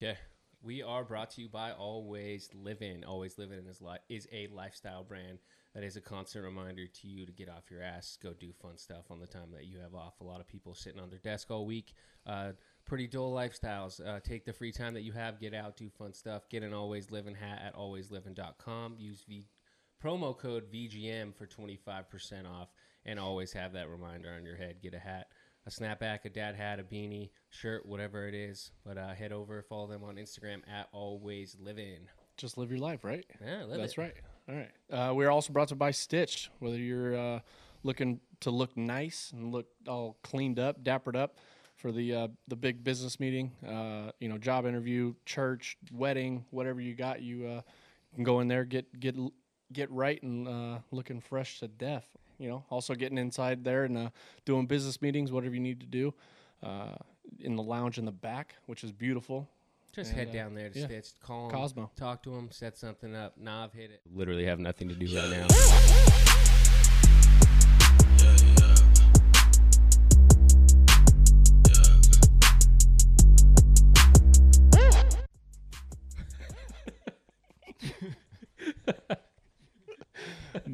Okay. We are brought to you by Always Living. Always Living is li- is a lifestyle brand that is a constant reminder to you to get off your ass, go do fun stuff on the time that you have off. A lot of people sitting on their desk all week, uh, pretty dull lifestyles. Uh, take the free time that you have, get out, do fun stuff. Get an Always Living hat at alwaysliving.com. Use v- promo code VGM for 25% off, and always have that reminder on your head. Get a hat a snapback, a dad hat, a beanie, shirt, whatever it is. But uh, head over, follow them on Instagram at Always Living. Just live your life, right? Yeah, live That's it. right. All right. Uh, we're also brought to you by Stitch. Whether you're uh, looking to look nice and look all cleaned up, dappered up for the uh, the big business meeting, uh, you know, job interview, church, wedding, whatever you got, you uh, can go in there get get get right and uh, looking fresh to death. You know, also getting inside there and uh, doing business meetings, whatever you need to do. Uh, in the lounge in the back, which is beautiful. Just And, head uh, down there to yeah. Stitch, call 'em, Cosmo. talk to them, set something up. Nav hit it. Literally have nothing to do right now.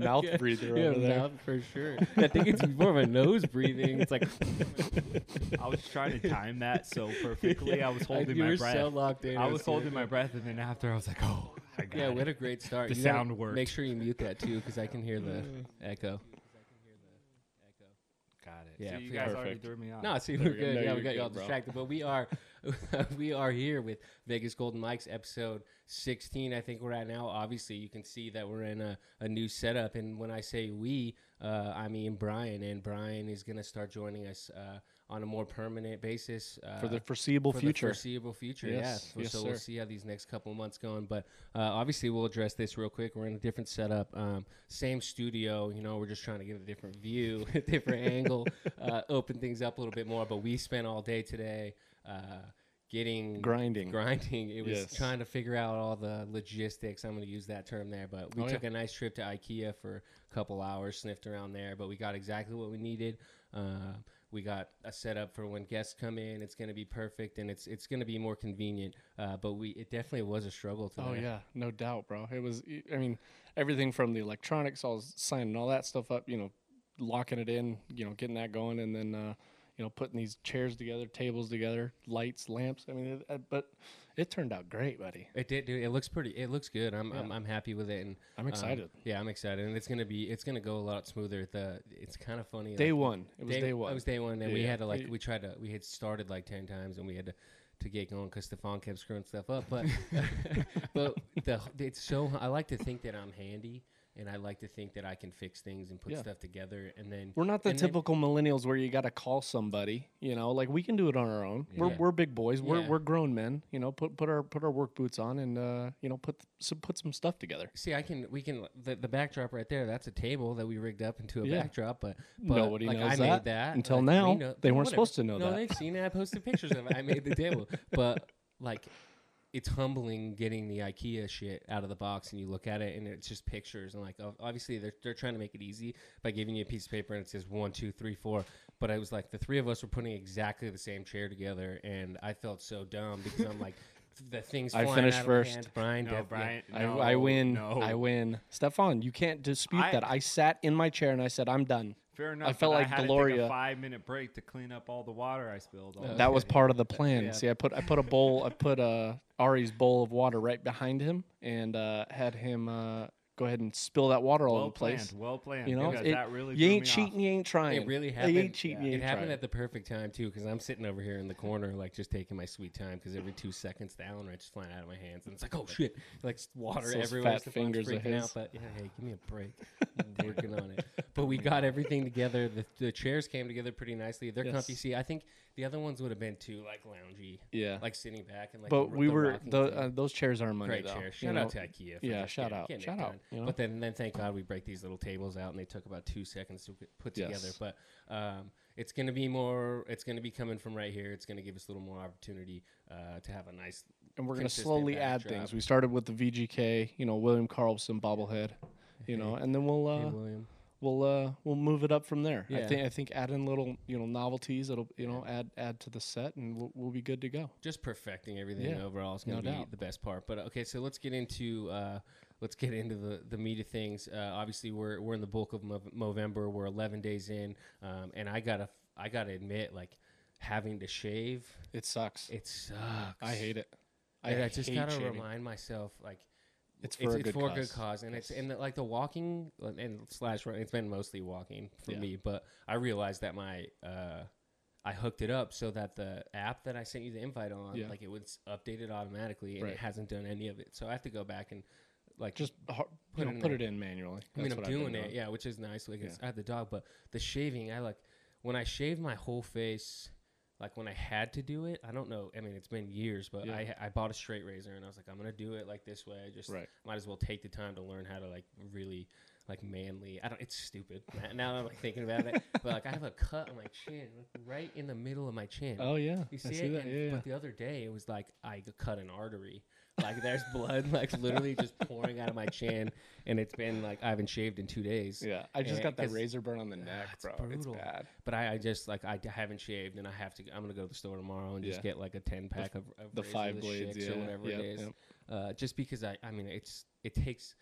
Mouth breather Yeah, over there. mouth for sure. I think it's more of a nose breathing. It's like I was trying to time that so perfectly. I was holding you my were breath. so locked in. I It was good. holding my breath, and then after I was like, "Oh, I got Yeah, it." what a great start. The You sound worked. Make sure you mute that too, because I can hear the mm. echo. got it. Yeah, so you for- guys already perfect. threw me off. No, see, we're we go. good. No, yeah, we got y'all distracted, but we are, we are here with Vegas Golden Mics episode 16. I think we're at now. Obviously, you can see that we're in a, a new setup, and when I say we, uh, I mean Bryan, and Bryan is gonna start joining us uh, on a more permanent basis uh, for the foreseeable future. for future. The foreseeable future, Yes, yeah. yes, so we'll see how these next couple of months going. But uh, obviously, we'll address this real quick. We're in a different setup, um, same studio. You know, we're just trying to get a different view, a different angle, uh, open things up a little bit more. But we spent all day today. Uh, Getting Grinding. grinding. It was Yes. trying to figure out all the logistics. I'm going to use that term there, but we Oh, took yeah. a nice trip to IKEA for a couple hours, sniffed around there, but we got exactly what we needed. Uh, we got a setup for when guests come in. It's going to be perfect, and it's it's going to be more convenient. Uh, but we it definitely was a struggle today. Oh yeah, no doubt, bro. It was. I mean, everything from the electronics, was signing all that stuff up. You know, locking it in. You know, getting that going, and then uh, you know putting these chairs together, tables together, lights, lamps. I mean, it, uh, but it turned out great, buddy. It did, dude. It looks pretty. It looks good. I'm, I'm, I'm happy with it, and I'm um, excited. yeah, I'm excited, and it's gonna be, it's gonna go a lot smoother. The, it's kind of funny. day like, one. It was day, one. It was day one, and we had to like we tried to we had started like ten times, and we had to to get going because Stefan kept screwing stuff up. But but the it's so I like to think that I'm handy, and I like to think that I can fix things and put Yeah. stuff together, and then We're not the and then- typical millennials where you got to call somebody. You know, like we can do it on our own. We're, we're big boys. We're, Yeah. we're grown men. You know, put put our put our work boots on and uh, you know put some put some stuff together. See, I can. We can. The, the backdrop right there. That's a table that we rigged up into a Yeah. backdrop. But, but Nobody like, knows I that made that until like, now. we know- They weren't whatever. supposed to know no, that. they've seen it. I posted pictures of it. I made the table, but like, it's humbling getting the IKEA shit out of the box, and you look at it, and it's just pictures, and like, ob- obviously they're they're trying to make it easy by giving you a piece of paper and it says one, two, three, four. But I was like, the three of us were putting exactly the same chair together, and I felt so dumb because I'm like. The things I finished out of my first. hand. Bryan, No, def- yeah. Bryan. I, I win. No. I win. Stefan, you can't dispute I- that. I sat in my chair and I said, I'm done. Fair enough. I felt like I Gloria- five minute break to clean up all the water I spilled. That was part of the plan. Yeah. See, I put I put a bowl, I put uh, Ari's bowl of water right behind him and uh, had him uh, go ahead and spill that water all well over the place. planned. Well planned. You know, because it- that really you ain't cheating, off. you ain't trying. It really You happened. ain't cheating, you it happened trying. at the perfect time too, because I'm sitting over here in the corner, like just taking my sweet time, because every two seconds the Allen wrench is flying out of my hands, and it's like, oh shit, like water Those everywhere. fat Stefan's fingers of his. out, but yeah, hey, give me a break. I'm working on it. But we got everything together. The, the chairs came together pretty nicely. They're Yes. comfy. See, I think the other ones would have been too like loungy, yeah. like sitting back and like. but the, we the were the, uh, those chairs are money Great though. chair. you Shout know? out to IKEA. Yeah, just shout getting- out, shout out, you know? But then, then thank God we break these little tables out, and they took about two seconds to put Yes. together. But um, it's going to be more. It's going to be coming from right here. It's going to give us a little more opportunity uh, to have a nice. and we're gonna slowly add things. We started with the VGK, you know, William Karlsson bobblehead, you know, and then we'll Hey, uh, William. We'll uh, we'll move it up from there. I think I think add in little you know novelties. It'll you know add add to the set, and we'll, we'll be good to go. just perfecting everything Yeah, overall is going no to be doubt. the best part. But okay, so let's get into uh, let's get into the the meat of things. Uh, obviously, we're we're in the bulk of Movember. We're 11 days in, um, and I gotta I gotta admit, like having to shave, It sucks. it sucks. I hate it. I, I just gotta shaving. remind myself, like It's it's, for a it's good for a cause. good cause, and it's and the, like the walking and slash run. It's been mostly walking for Yeah. me, but I realized that my uh, I hooked it up so that the app that I sent you the invite on, Yeah. like it was updated automatically, and Right. it hasn't done any of it. So I have to go back and like Just Put you it in put it in manually. I mean, That's I'm doing it, yeah, which is nice. Like Yeah. I have the dog, but the shaving, I like when I shave my whole face. Like when I had to do it, I don't know. I mean, it's been years, but Yeah. I I bought a straight razor and I was like, I'm gonna do it like this way. I just Right. might as well take the time to learn how to like really like manly. I don't. It's stupid now- now. I'm like thinking about it, but like I have a cut on my chin, like right in the middle of my chin. Oh yeah, You I see, see it? that. And- Yeah, yeah. But the other day, it was like I cut an artery. Like there's blood, like literally just pouring out of my chin, and it's been like I haven't shaved in two days. Yeah, I just Yeah, got that razor burn on the neck, it's bro. brutal. It's bad. But I, I just like I haven't shaved, and I have to. I'm gonna go to the store tomorrow and just Yeah. get like a ten pack of, of The five blades, yeah, or whatever yep, it is. yep. Uh, just because I, I mean, it's it takes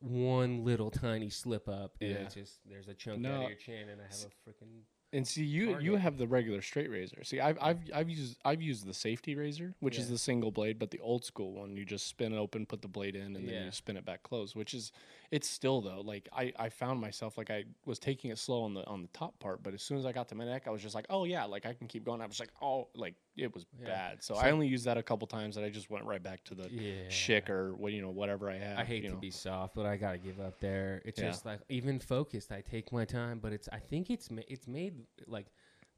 one little tiny slip up, and Yeah. it's just there's a chunk out of your chin, and I have a freaking And see, you you have the regular straight razor. See, I've I've I've used I've used the safety razor, which is the single blade, but the old school one, you just spin it open, put the blade in, and then you spin it back closed. Which is, it's still though. Like I I found myself like I was taking it slow on the on the top part, but as soon as I got to my neck, I was just like, oh yeah, like I can keep going. I was like, oh, like it was Yeah. bad. So, So- I only used that a couple times, and I just went right back to the yeah. Schick or what you know whatever I have. I hate to know. be soft, but I gotta give up there. It's Yeah. just like even focused, I take my time, but it's I think it's ma- it's made like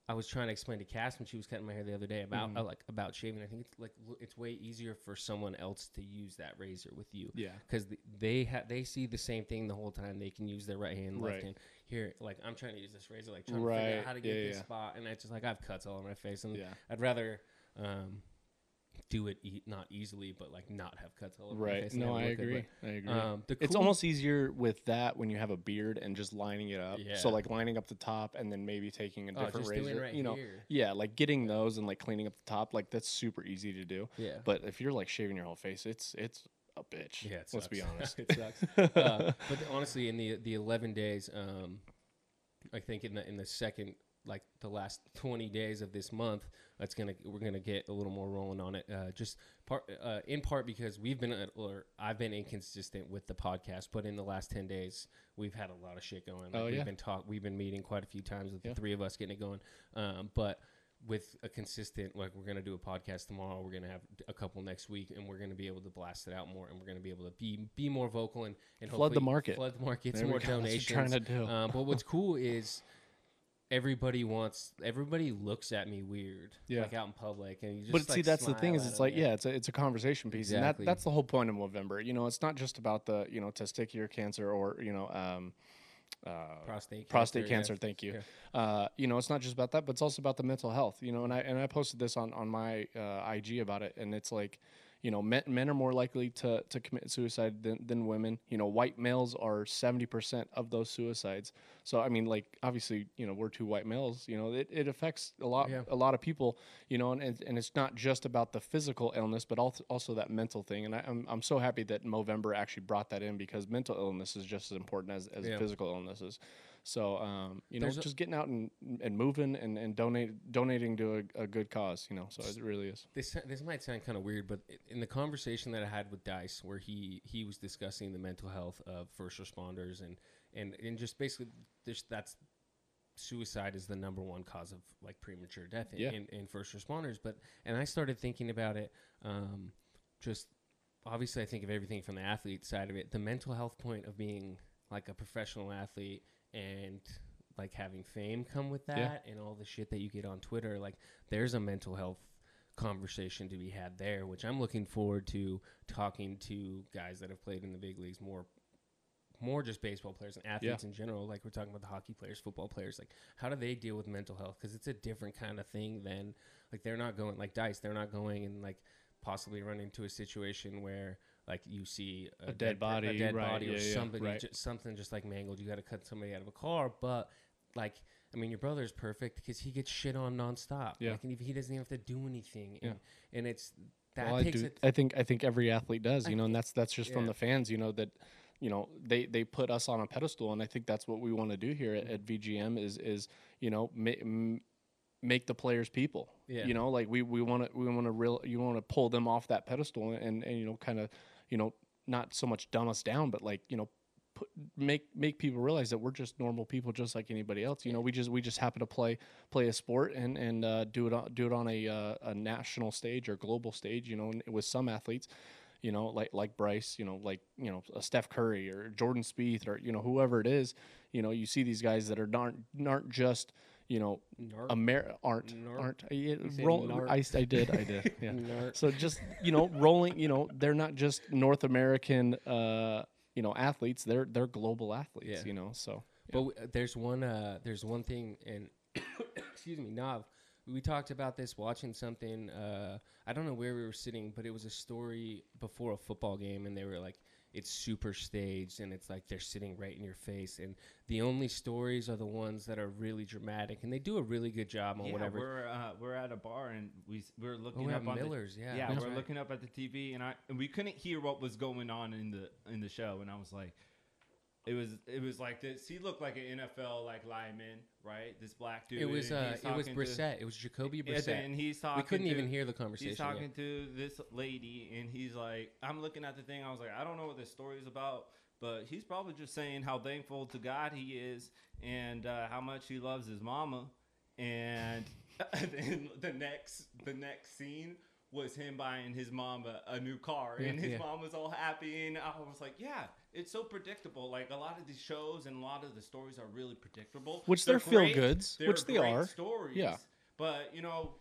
I was trying to explain to Cass when she was cutting my hair the other day about Mhm. uh, like about shaving. I think it's like it's way easier for someone else to use that razor with you Yeah. because they have they see the same thing the whole time. They can use their right hand, left Right. hand. Here, like I'm trying to use this razor, like trying to figure out how to get yeah, this yeah. spot, and it's just like I have cuts all over my face, and Yeah. I'd rather. Um, do it e- not easily, but like not have cuts all over my Right. face. and No, have it I look good, agree. I agree. um, the It's cool- almost easier with that when you have a beard and just lining it up. Yeah. So like lining up the top and then maybe taking a Oh, different just doing razor. right you know, here. yeah, like getting those and like cleaning up the top, like that's super easy to do. Yeah. But if you're like shaving your whole face, it's it's a bitch. Yeah, it let's be sucks. honest. it sucks. uh, but the- honestly, in the the eleven days, um, I think in the in the second, like the last twenty days of this month, that's gonna we're gonna get a little more rolling on it. Uh, just part uh, in part because we've been uh, or I've been inconsistent with the podcast, but in the last ten days, we've had a lot of shit going. Like, Oh, we've yeah. been talk we've been meeting quite a few times with Yeah. the three of us getting it going. Um, but with a consistent like we're gonna do a podcast tomorrow we're gonna have a couple next week and we're gonna be able to blast it out more and we're gonna be able to be be more vocal and, and Flood the market. flood the market some more go. What donations trying to do. um, but what's cool is everybody wants everybody looks at me weird Yeah. like out in public and you just but see, like, that's the thing is, it's like, yeah, it's a it's a conversation piece, Exactly. and that that's the whole point of Movember. You know, it's not just about the you know testicular cancer or you know um, uh, prostate prostate yeah. cancer. Thank you. Uh, you know, it's not just about that, but it's also about the mental health. You know, and I and I posted this on on my uh, IG about it, and it's like, you know, men, men are more likely to to commit suicide than, than women. You know, white males are seventy percent of those suicides. So I mean, like obviously, you know, we're two white males. You know, it, it affects a lot Yeah. a lot of people. You know, and, and and it's not just about the physical illness, but also also that mental thing. And I, I'm I'm so happy that Movember actually brought that in because mental illness is just as important as as Yeah. physical illnesses. So um, you know, There's just getting out and, and moving and, and donate donating to a, a good cause. You know, so it really is. this this might sound kind of weird, but in the conversation that I had with Dice, where he he was discussing the mental health of first responders and and and just basically this that's suicide is the number one cause of like premature death in, Yeah. in, in first responders. But and I started thinking about it, um, just obviously I think of everything from the athlete side of it, the mental health point of being like a professional athlete and like having fame come with that Yeah. and all the shit that you get on Twitter, like there's a mental health conversation to be had there, which I'm looking forward to talking to guys that have played in the big leagues more more just baseball players and athletes in general. Like we're talking about the hockey players football players. Like how do they deal with mental health? Because it's a different kind of thing than like they're not going like dice they're not going and like possibly run into a situation where like you see A dead per- body, a dead right, body, or yeah, yeah, somebody, right. ju- something just like mangled. You got to cut somebody out of a car, but like. I mean, your brother's perfect because he gets shit on nonstop. Yeah. Like, and he doesn't even have to do anything. Yeah. And, and it's that Well, I, takes do, it. I think I think every athlete does, I you know, and that's that's just from the fans, you know, that you know they they put us on a pedestal, and I think that's what we want to do here at, at VGM is is you know ma- m- make the players people. Yeah. You know, like we we want to we want to real you want to pull them off that pedestal and and you know kind of you know not so much dumb us down, but like you know. Put, make make people realize that we're just normal people, just like anybody else. You know, we just we just happen to play play a sport and and uh, do it on, do it on a uh, a national stage or global stage. You know, with some athletes, you know, like like Bryce, you know, like you know, a Steph Curry or Jordan Spieth or you know whoever it is. You know, you see these guys that are not aren't just you know. Amer aren't aren't uh, yeah, roll. I, I did I did yeah. So just you know, rolling. You know, they're not just North American. Uh, you know, athletes. They're they're global athletes. Yeah. You know, so But w- there's one uh, there's one thing, and excuse me, Nav. We talked about this watching something. Uh, I don't know where we were sitting, but it was a story before a football game, and they were like, "It's super staged," and it's like they're sitting right in your face, and the only stories are the ones that are really dramatic, and they do a really good job on yeah, whatever. we're uh, we're at a bar and we we're Oh, looking we up on the- Miller's, yeah, yeah, that's we're right. looking up at the TV and I and we couldn't hear what was going on in the in the show and I was like, it was it was like this. He looked like an NFL like lineman, right? This black dude. It was uh, it was talking to- Brissett. It was Jacoby Brissett. and he's talking. we couldn't to- even hear the conversation. He's yeah. talking to this lady, and he's like, I'm looking at the thing. I was like, I don't know what this story is about, but he's probably just saying how thankful to God he is and uh, how much he loves his mama. And then the next, the next scene was him buying his mom a, a new car, and his Yeah. mom was all happy. And I was like, yeah, it's so predictable. Like a lot of these shows and a lot of the stories are really predictable, Which they're great- feel-goods, they're which they are. Stories, Yeah. but you know,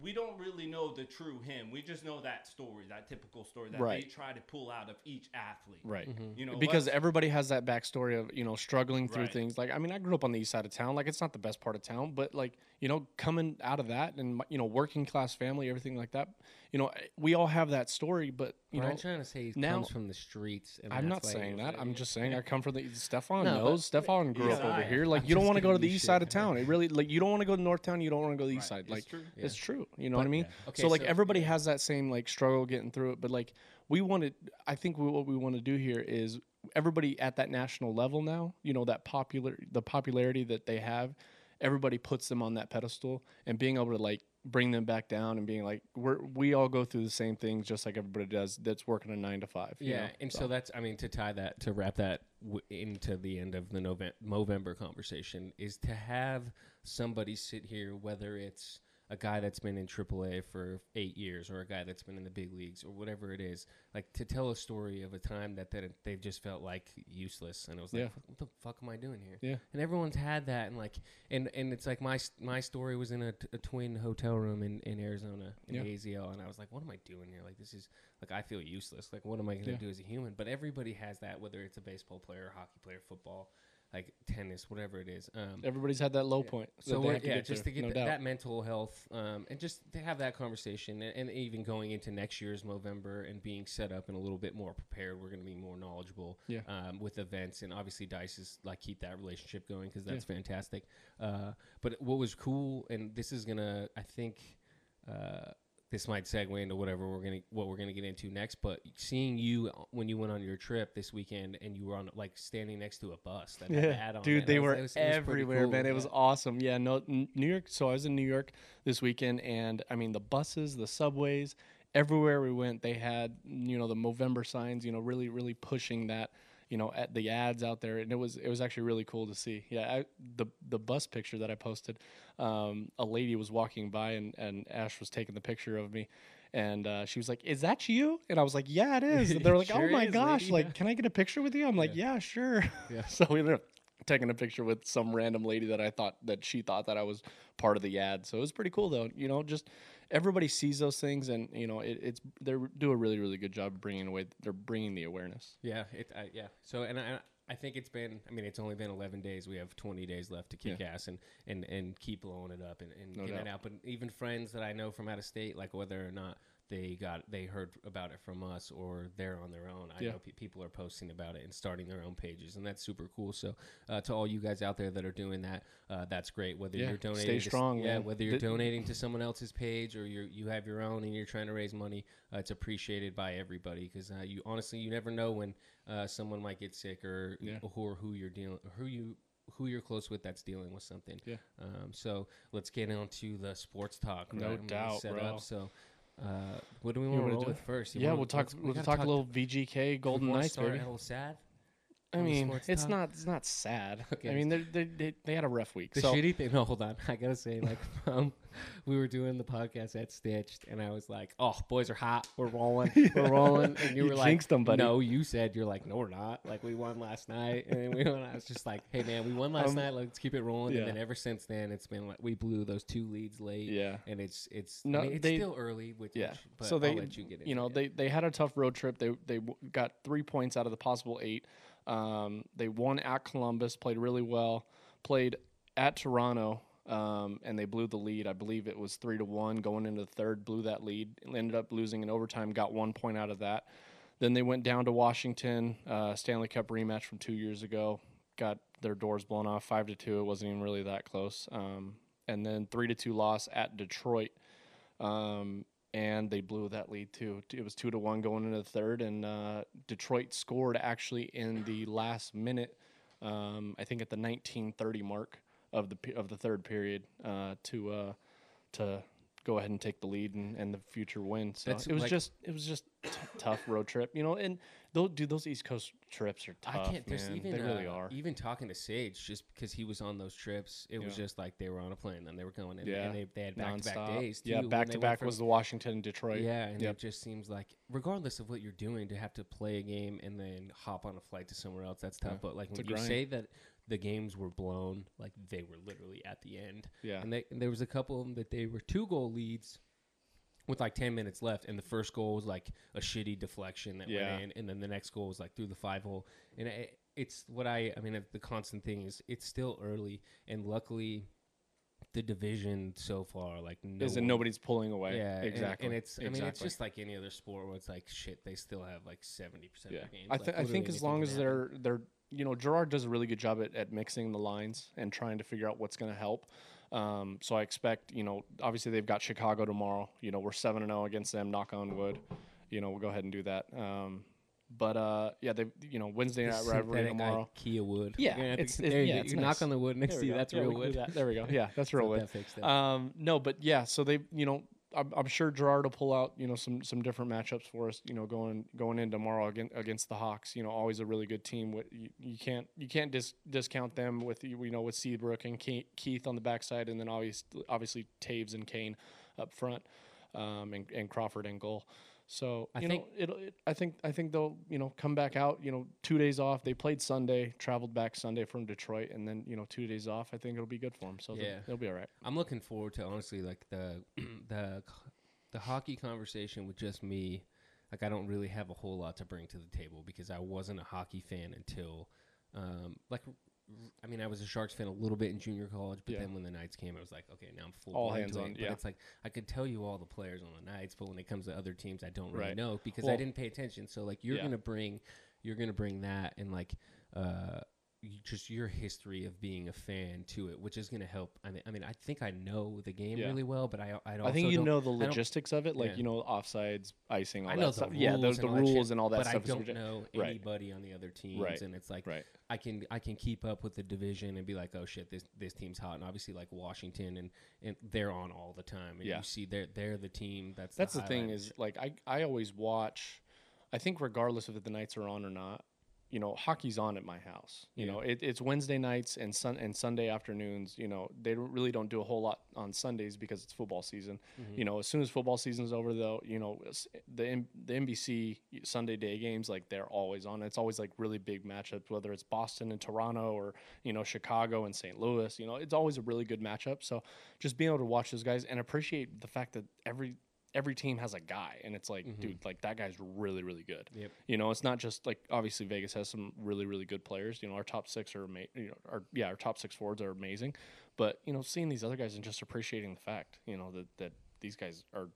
we don't really know the true him. We just know that story, that typical story that Right. they try to pull out of each athlete. right. Mm-hmm. You know, because let's- everybody has that backstory of you know struggling through Right. things like i mean i grew up on the east side of town like it's not the best part of town but like you know coming out of that and you know working class family everything like that you know we all have that story but you know I'm trying to say he now- comes from the streets. And I'm not saying that. I'm just saying I come from the Stefan No, knows. Stefan grew up over here. Like I'm you don't want to go to the east side of town. It really like you don't want to go to North Town. You don't want to go to the east Right, side. it's Like true. it's true. You know what I mean? Okay, so like so- everybody has that same like struggle getting through it. But like we wanted, I think we, what we want to do here is everybody at that national level now. You know that popular the popularity that they have. Everybody puts them on that pedestal and being able to like bring them back down and being like we're we all go through the same things just like everybody does that's working a nine to five. you Yeah, know? and so. that's I mean to tie that to wrap that w- into the end of the Movember conversation is to have somebody sit here, whether it's a guy that's been in AAA for eight years or a guy that's been in the big leagues or whatever it is, like to tell a story of a time that, that they've just felt like useless and it was like, Yeah. what the fuck am I doing here? Yeah. and everyone's had that and like and and it's like my my story was in a, t- a twin hotel room in, in Arizona in Yeah. AZL and I was like what am I doing here like this is like I feel useless like what am I gonna Yeah. do as a human but everybody has that whether it's a baseball player hockey player football like tennis whatever it is um Everybody's had that low point. so we're- to yeah, just to get no th- that mental health, um, and just to have that conversation, and, and even going into next year's Movember and being set up and a little bit more prepared, we're going to be more knowledgeable Yeah. um, with events, and obviously Dice is like keep that relationship going because that's fantastic. Uh, but what was cool, and this is gonna, I think. Uh, this might segue into whatever we're gonna what we're gonna get into next. But seeing you uh, when you went on your trip this weekend and you were on like standing next to a bus that had on dude, it, they was- were that was- it was everywhere, cool. man. It was awesome. Yeah, no, New York. So I was in New York this weekend, and I mean the buses, the subways, everywhere we went, they had you know the Movember signs. You know, really, really pushing that. You know, at the ads out there, and it was it was actually really cool to see. Yeah, I, the the bus picture that I posted, um, a lady was walking by, and and Ash was taking the picture of me. And uh, she was like, "Is that you?" And I was like, "Yeah, it is." And they were like, Sure "Oh my is, gosh! lady." Like, Yeah. can I get a picture with you?" I'm like, "Yeah, sure." Yeah. so we ended up taking a picture with some random lady that I thought that she thought that I was part of the ad. So it was pretty cool though. You know, just everybody sees those things, and you know, it, it's they do a really really good job bringing away. They're bringing the awareness. Yeah, it. I, yeah. So, and I, I think it's been. I mean, it's only been 11 days. We have 20 days left to kick ass and and and keep blowing it up and, and No getting it out. But even friends that I know from out of state, like whether or not they got they heard about it from us or they're on their own. I Yeah. know pe- people are posting about it and starting their own pages, and that's super cool. So uh, to all you guys out there that are doing that, uh, that's great. Whether Yeah, you're stay donating, to strong, yeah, man. whether you're donating to someone else's page or you you have your own and you're trying to raise money, uh, it's appreciated by everybody because uh, you honestly you never know when uh, someone might get sick or Yeah. or who you're dealing who you who you're close with that's dealing with something. Yeah. Um, so let's get on to the sports talk. No right? Doubt, set bro. Up, so uh, what do we want to do with first? You yeah, wanna- we'll talk. we We'll gotta talk, a little VGK Golden Knights, start a little sad. I mean, it's not. It's not sad. Okay. I mean, they're, they they they had a rough week. The so shitty thing. No, hold on. I gotta say, like, um, we were doing the podcast at Stitched, and I was like, "Oh, boys are hot. We're rolling. We're rolling." And you, You were like, jinxed 'em, buddy. "No, you said you're like, no, we're not. Like, we won last night." And we won. I was just like, "Hey, man, we won last Um, night. Let's keep it rolling." yeah. And then ever since then, it's been like we blew those two leads late. yeah. And it's it's No, I mean, it's they- still early. Which, Yeah. but so they, I'll let you get you know, it. they they had a tough road trip. They they w- got three points out of the possible eight. Um, they won at Columbus, played really well. Played at Toronto, um, and they blew the lead. I believe it was three to one going into the third. Blew that lead. Ended up losing in overtime. Got one point out of that. Then they went down to Washington, uh, Stanley Cup rematch from two years ago. Got their doors blown off, five to two. It wasn't even really that close. Um, and then three to two loss at Detroit. Um, and they blew that lead too. It was two to one going into the third, and uh, Detroit scored actually in the last minute. Um, I think at the 1930 mark of the of the third period uh, to uh, to go ahead and take the lead and, and the future win. So That's it was like- just it was just tough road trip, you know. And those dude, those East Coast trips are tough. I can't. There's man. even they really uh, are. even talking to Sage just because he was on those trips. It was just like they were on a plane and they were going in. Yeah. and they, they had back to back days. Too, yeah, back to back was the Washington and Detroit. Yeah, and Yep. it just seems like, regardless of what you're doing, to have to play a game and then hop on a flight to somewhere else, that's tough. Yeah, But like it's when you grind. say that the games were blown, like they were literally at the end. yeah. And, they, and there was a couple of them that they were two goal leads with like 10 minutes left. And the first goal was like a shitty deflection that Yeah. went in. And then the next goal was like through the five hole. And it, it's what I, I mean, the constant thing is it's still early. And luckily, the division so far, like, no Is that nobody's pulling away? yeah, exactly. And, it's I mean it's just like any other sport where it's like shit. They still have like seventy percent yeah. of games. I, th- I think as long as they're they're you know Gerard does a really good job at, at mixing the lines and trying to figure out what's going to help. Um, so I expect you know obviously they've got Chicago tomorrow. You know we're seven and zero against them. Knock on wood. You know we'll go ahead and do that. Um, but uh, yeah, they you know Wednesday night rivalry synthetic tomorrow. IKEA wood. Yeah, it's- it's- there you yeah, You nice. knock on the wood next to you. That's Yeah, real wood. that. There we go. Yeah, that's real wood. that. Um, no, but yeah, so they, you know, I'm, sure Gerard will pull out, you know, some some different matchups for us, you know, going going in tomorrow against against the Hawks. You know, always a really good team. You, you can't you can't dis- discount them with you know with Seabrook and Keith on the backside, and then obviously obviously Toews and Kane up front, um, and, and Crawford and goal. So I you think- know, it'll. It, I think I think they'll you know come back out. You know, two days off. They played Sunday, traveled back Sunday from Detroit, and then you know two days off. I think it'll be good for them. So they'll- Yeah. they'll be all right. I'm looking forward to honestly like the the the hockey conversation with just me. Like I don't really have a whole lot to bring to the table because I wasn't a hockey fan until um, like I mean I was a Sharks fan a little bit in junior college, but Yeah. then when the Knights came, I was like, okay, now I'm full All hands on, it. But yeah. it's like I could tell you all the players on the Knights, but when it comes to other teams, I don't really Right. know because I didn't pay attention. So like you're Yeah. gonna bring you're gonna bring that and like uh just your history of being a fan to it, which is going to help. I mean, I mean, I think I know the game Yeah. really well, but I, I, don't. I think you know the logistics of it, like Yeah. you know offsides, icing, all I that know the stuff. yeah, those the that shit, rules and all that but stuff. I don't know Right. anybody on the other teams, Right. and it's like Right. I can I can keep up with the division and be like, oh shit, this this team's hot, and obviously like Washington and and they're on all the time, and Yeah. you see they're they're the team that's That's the thing is like I I always watch. I think regardless of if the nights are on or not, you know, hockey's on at my house. You Yeah. know, it, it's Wednesday nights and sun and Sunday afternoons. You know, they don't, really don't do a whole lot on Sundays because it's football season. Mhm. You know, as soon as football season's over, though, you know, the the NBC Sunday day games like they're always on. It's always like really big matchups, whether it's Boston and Toronto or you know Chicago and St. Louis. You know, it's always a really good matchup. So just being able to watch those guys and appreciate the fact that every every team has a guy, and it's like, Mhm. dude, like that guy's really really good. Yep. You know, it's not just like obviously Vegas has some really really good players. You know, our top six are ama- you know, our yeah, our top six forwards are amazing, but you know, seeing these other guys and just appreciating the fact, you know, that that these guys are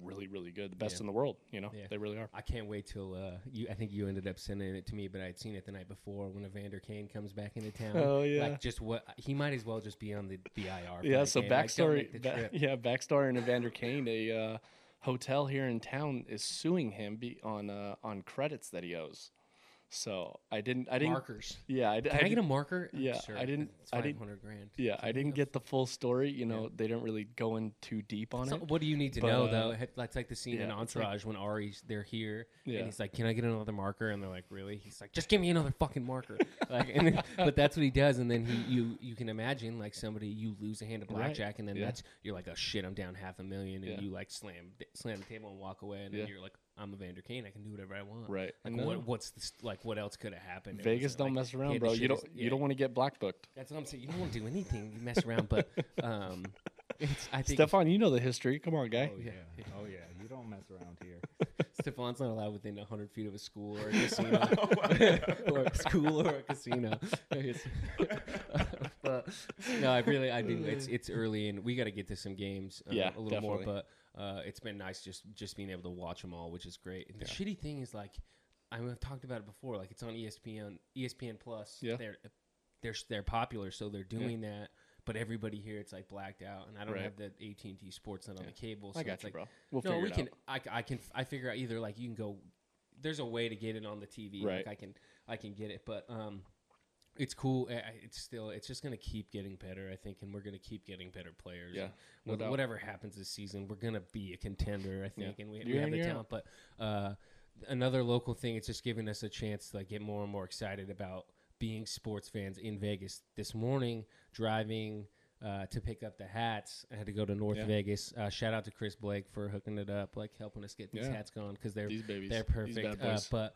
really, really good, the best Yeah. in the world. You know, Yeah. they really are. I can't wait till uh, you. I think you ended up sending it to me, but I'd seen it the night before when Evander Kane comes back into town. Oh, yeah. like just what he might as well just be on the the IR. Yeah. So game. Like, backstory, make ba- yeah, backstory and Evander Kane, a uh, hotel here in town is suing him be, on uh, on credits that he owes. So I didn't, I didn't, markers. yeah, I, Can I, get a marker? Yeah, I didn't- I didn't- hundred grand. Yeah, I didn't get the full story. You know, they didn't really go in too deep on So it. what do you need to But, know though? That's like the scene in yeah, like- Entourage when Ari's they're here Yeah. and he's like, "Can I get another marker?" And they're like, "Really?" He's like, "Just give me another fucking marker." like, and then, but that's what he does. And then he, you, you can imagine like somebody you lose a hand of Right. blackjack, and then Yeah. that's you're like, "Oh shit, I'm down half a million, and Yeah. you like slam slam the table and walk away, and then Yeah. you're like, "I'm Evander Kane, I can do whatever I want." Right. Like No. what, what's this, like what else could have happened? It Vegas wasn't, don't like, mess around, had bro. You don't, his- you don't want to get black booked. That's what I'm saying. You don't want to do anything. You mess around, but um, it's, I think Stefan, you know the history. Come on, guy. Oh yeah. Yeah. Oh yeah. You don't mess around here. Stefan's not allowed within 100 feet of a school or a casino. or a school or a casino. But no, I really, I do. It's it's early and we got to get to some games. Uh, Yeah, a little more. But uh, it's been nice just just being able to watch them all, which is great. And the shitty thing is like, I mean, I've talked about it before. Like it's on ESPN, ESPN Plus. Yeah. they're they're they're popular, so they're doing that. But everybody here, it's like blacked out, and I don't Right. have the AT and T Sportsnet on the cable. So I got it's you, like, bro. We'll no, figure we it can. out. I, I can. I figure out either like you can go. There's a way to get it on the TV. Right. Like I can. I can get it, but um, it's cool. I- It's still. It's just gonna keep getting better, I think, and we're gonna keep getting better players. Yeah, no doubt. whatever happens this season, we're gonna be a contender, I think, and we, we have the year talent. But uh, another local thing, it's just giving us a chance to like get more and more excited about being sports fans in Vegas. This morning, driving uh, to pick up the hats, I had to go to North Yeah. Vegas. Uh, shout out to Chris Blake for hooking it up, like helping us get these Yeah. hats going because they're These babies. they're perfect. Uh, but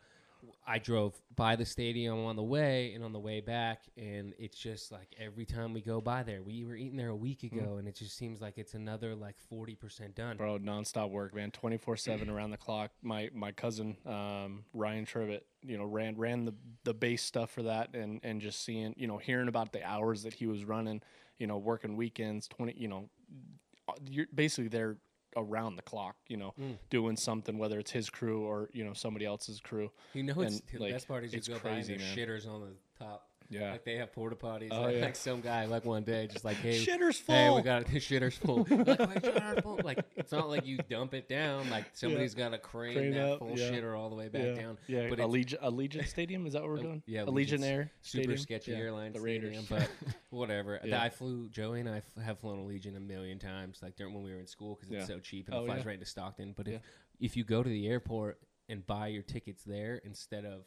I drove by the stadium on the way and on the way back, and it's just like every time we go by there, we were eating there a week ago, and it just seems like it's another like forty percent done. bro nonstop work man. 24-7 around the clock. My my cousin um, ryan tribbett you know ran ran the the base stuff for that and and just seeing you know hearing about the hours that he was running you know working weekends 20 you know uh, you're basically they're around the clock you know Mm. doing something whether it's his crew or you know somebody else's crew You know, it's And, the like, best part is you go by and crazy, there's man. shitters on the top. Yeah Like they have porta potties. Oh, like, yeah. like some guy, like one day, just like, hey, shitter's full Hey, we got the shitter's full. like, "Why shitter's full?" Like, it's not like you dump it down. Like somebody's got to crane, Crane that up, full yeah. shitter all the way back yeah, down. yeah but it's Allegiant, Allegiant Stadium is that what we're Oh, doing yeah, Allegiant Air super Stadium? sketchy Yeah, airline the stadium, Raiders but whatever. Yeah. I flew Joey and I f- have flown Allegiant a million times, like during when we were in school because it's Yeah. so cheap and Oh, it flies yeah. right into Stockton. But if if you go to the airport and buy your tickets there instead of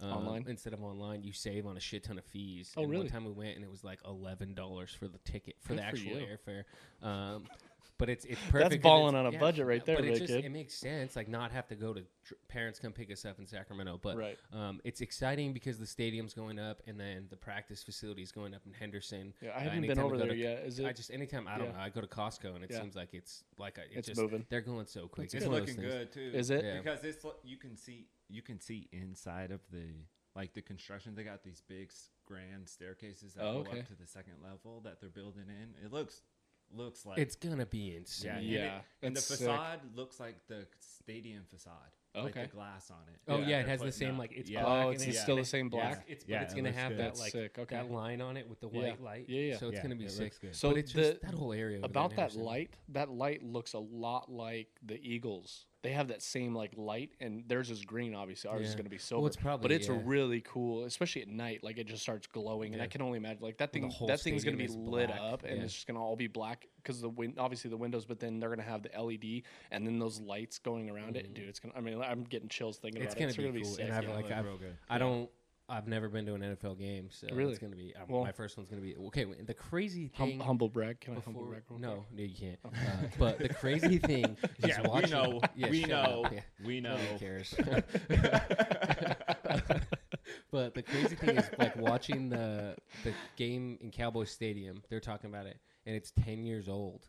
um, Online? instead of online, you save on a shit ton of fees. Oh, and really? One time we went and it was like eleven dollars for the ticket for Good the actual you. airfare. Um, but it's it's perfect. That's balling on a budget right there, But it just kid. it makes sense. Like not have to go to tr- parents come pick us up in Sacramento, but right um, it's exciting because the stadium's going up and then the practice facility is going up in Henderson. yeah I Uh, haven't been anytime over there to- yet is it I just anytime I don't Yeah. know I go to Costco and it Yeah. seems like it's like a, it's, It's just moving. they're going so quick. It's It's one looking good too. is it Yeah. because it's you can see you can see inside of the like the construction. They got these big grand staircases that Oh, go up to the second level that they're building in. It looks looks like It's gonna be insane. yeah, and, it- and the that's sick. facade looks like the stadium facade. like Okay. the glass on it. Oh yeah, they're it has the same up. like it's yeah. black oh and it's it's still and the same it's- black It's, Yeah, but it's it gonna looks have good. that like sick, okay. that line on it with the Yeah. white light. Yeah, yeah. So it's Yeah, gonna be it sick. good. So but it's the- just that whole area about that light that light looks a lot like the eagles they have that same like light and theirs is green obviously ours is going to be Well, silver it's probably but it's yeah. really cool especially at night like it just starts glowing and i can only imagine like that thing that thing's going to be lit black, up and yeah. it's just going to all be black because the win- obviously the windows but then they're going to have the led and then those lights going around it dude it's going to i mean i'm getting chills thinking Mm-hmm. It's about gonna it be gonna cool, sick and I've yeah. like Look I've, good. I don't. I've never been to an NFL game, so Really? it's gonna be uh, Well- my first one's gonna be okay. The crazy Hum- thing. humble brag can i humble brag real no, no, you can't. Uh, but the crazy thing is Yeah, we watching. know. Yeah, We know. yeah. We know. Nobody cares. but the crazy thing is like watching the the game in Cowboy Stadium. They're talking about it, and it's ten years old.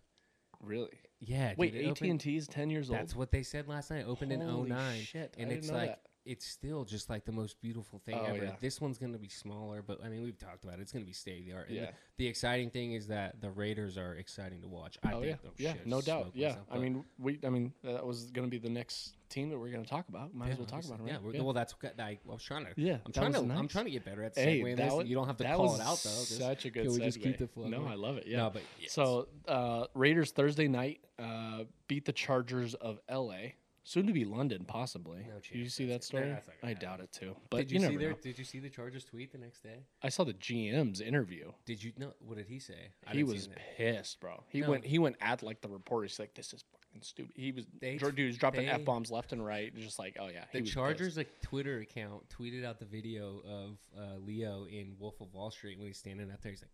really Yeah. wait it opened- at&t is 10 years old That's what they said last night. Opened in Holy 09. shit, I and didn't it's know like that. It's still just like the most beautiful thing Oh, ever. yeah. This one's going to be smaller, but I mean, we've talked about it. It's going to be state of the art. Yeah. The, the exciting thing is that the Raiders are exciting to watch. I oh think yeah, they'll yeah, shit no doubt. Yeah, myself, I mean, we, I mean, that was going to be the next team that we're going to talk about. Might Yeah, as well talk about it. Yeah, Right? we're- well, that's. I, I was trying to. Yeah, I'm trying to. was I'm trying to get better at Hey, segueing that this. was, you don't have to call it out though. Such a good. can we just keep segue. the flow No? I love it. Yeah. No, but yes. So uh, Raiders Thursday night uh, beat the Chargers of L.A. Soon to be London, possibly. No Did you see that story? I happen. doubt it too. But did you, see never their? know. Did you see the Chargers tweet the next day? I saw the GM's interview. Did you know what did he say? I he was pissed, bro. He No. went. He went at like the reporter. He's like, "This is fucking stupid." He was. They- Dude, was dropping f bombs left and right. Just like, oh yeah. The Chargers pissed. like Twitter account tweeted out the video of uh, Leo in Wolf of Wall Street when he's standing out there. He's like,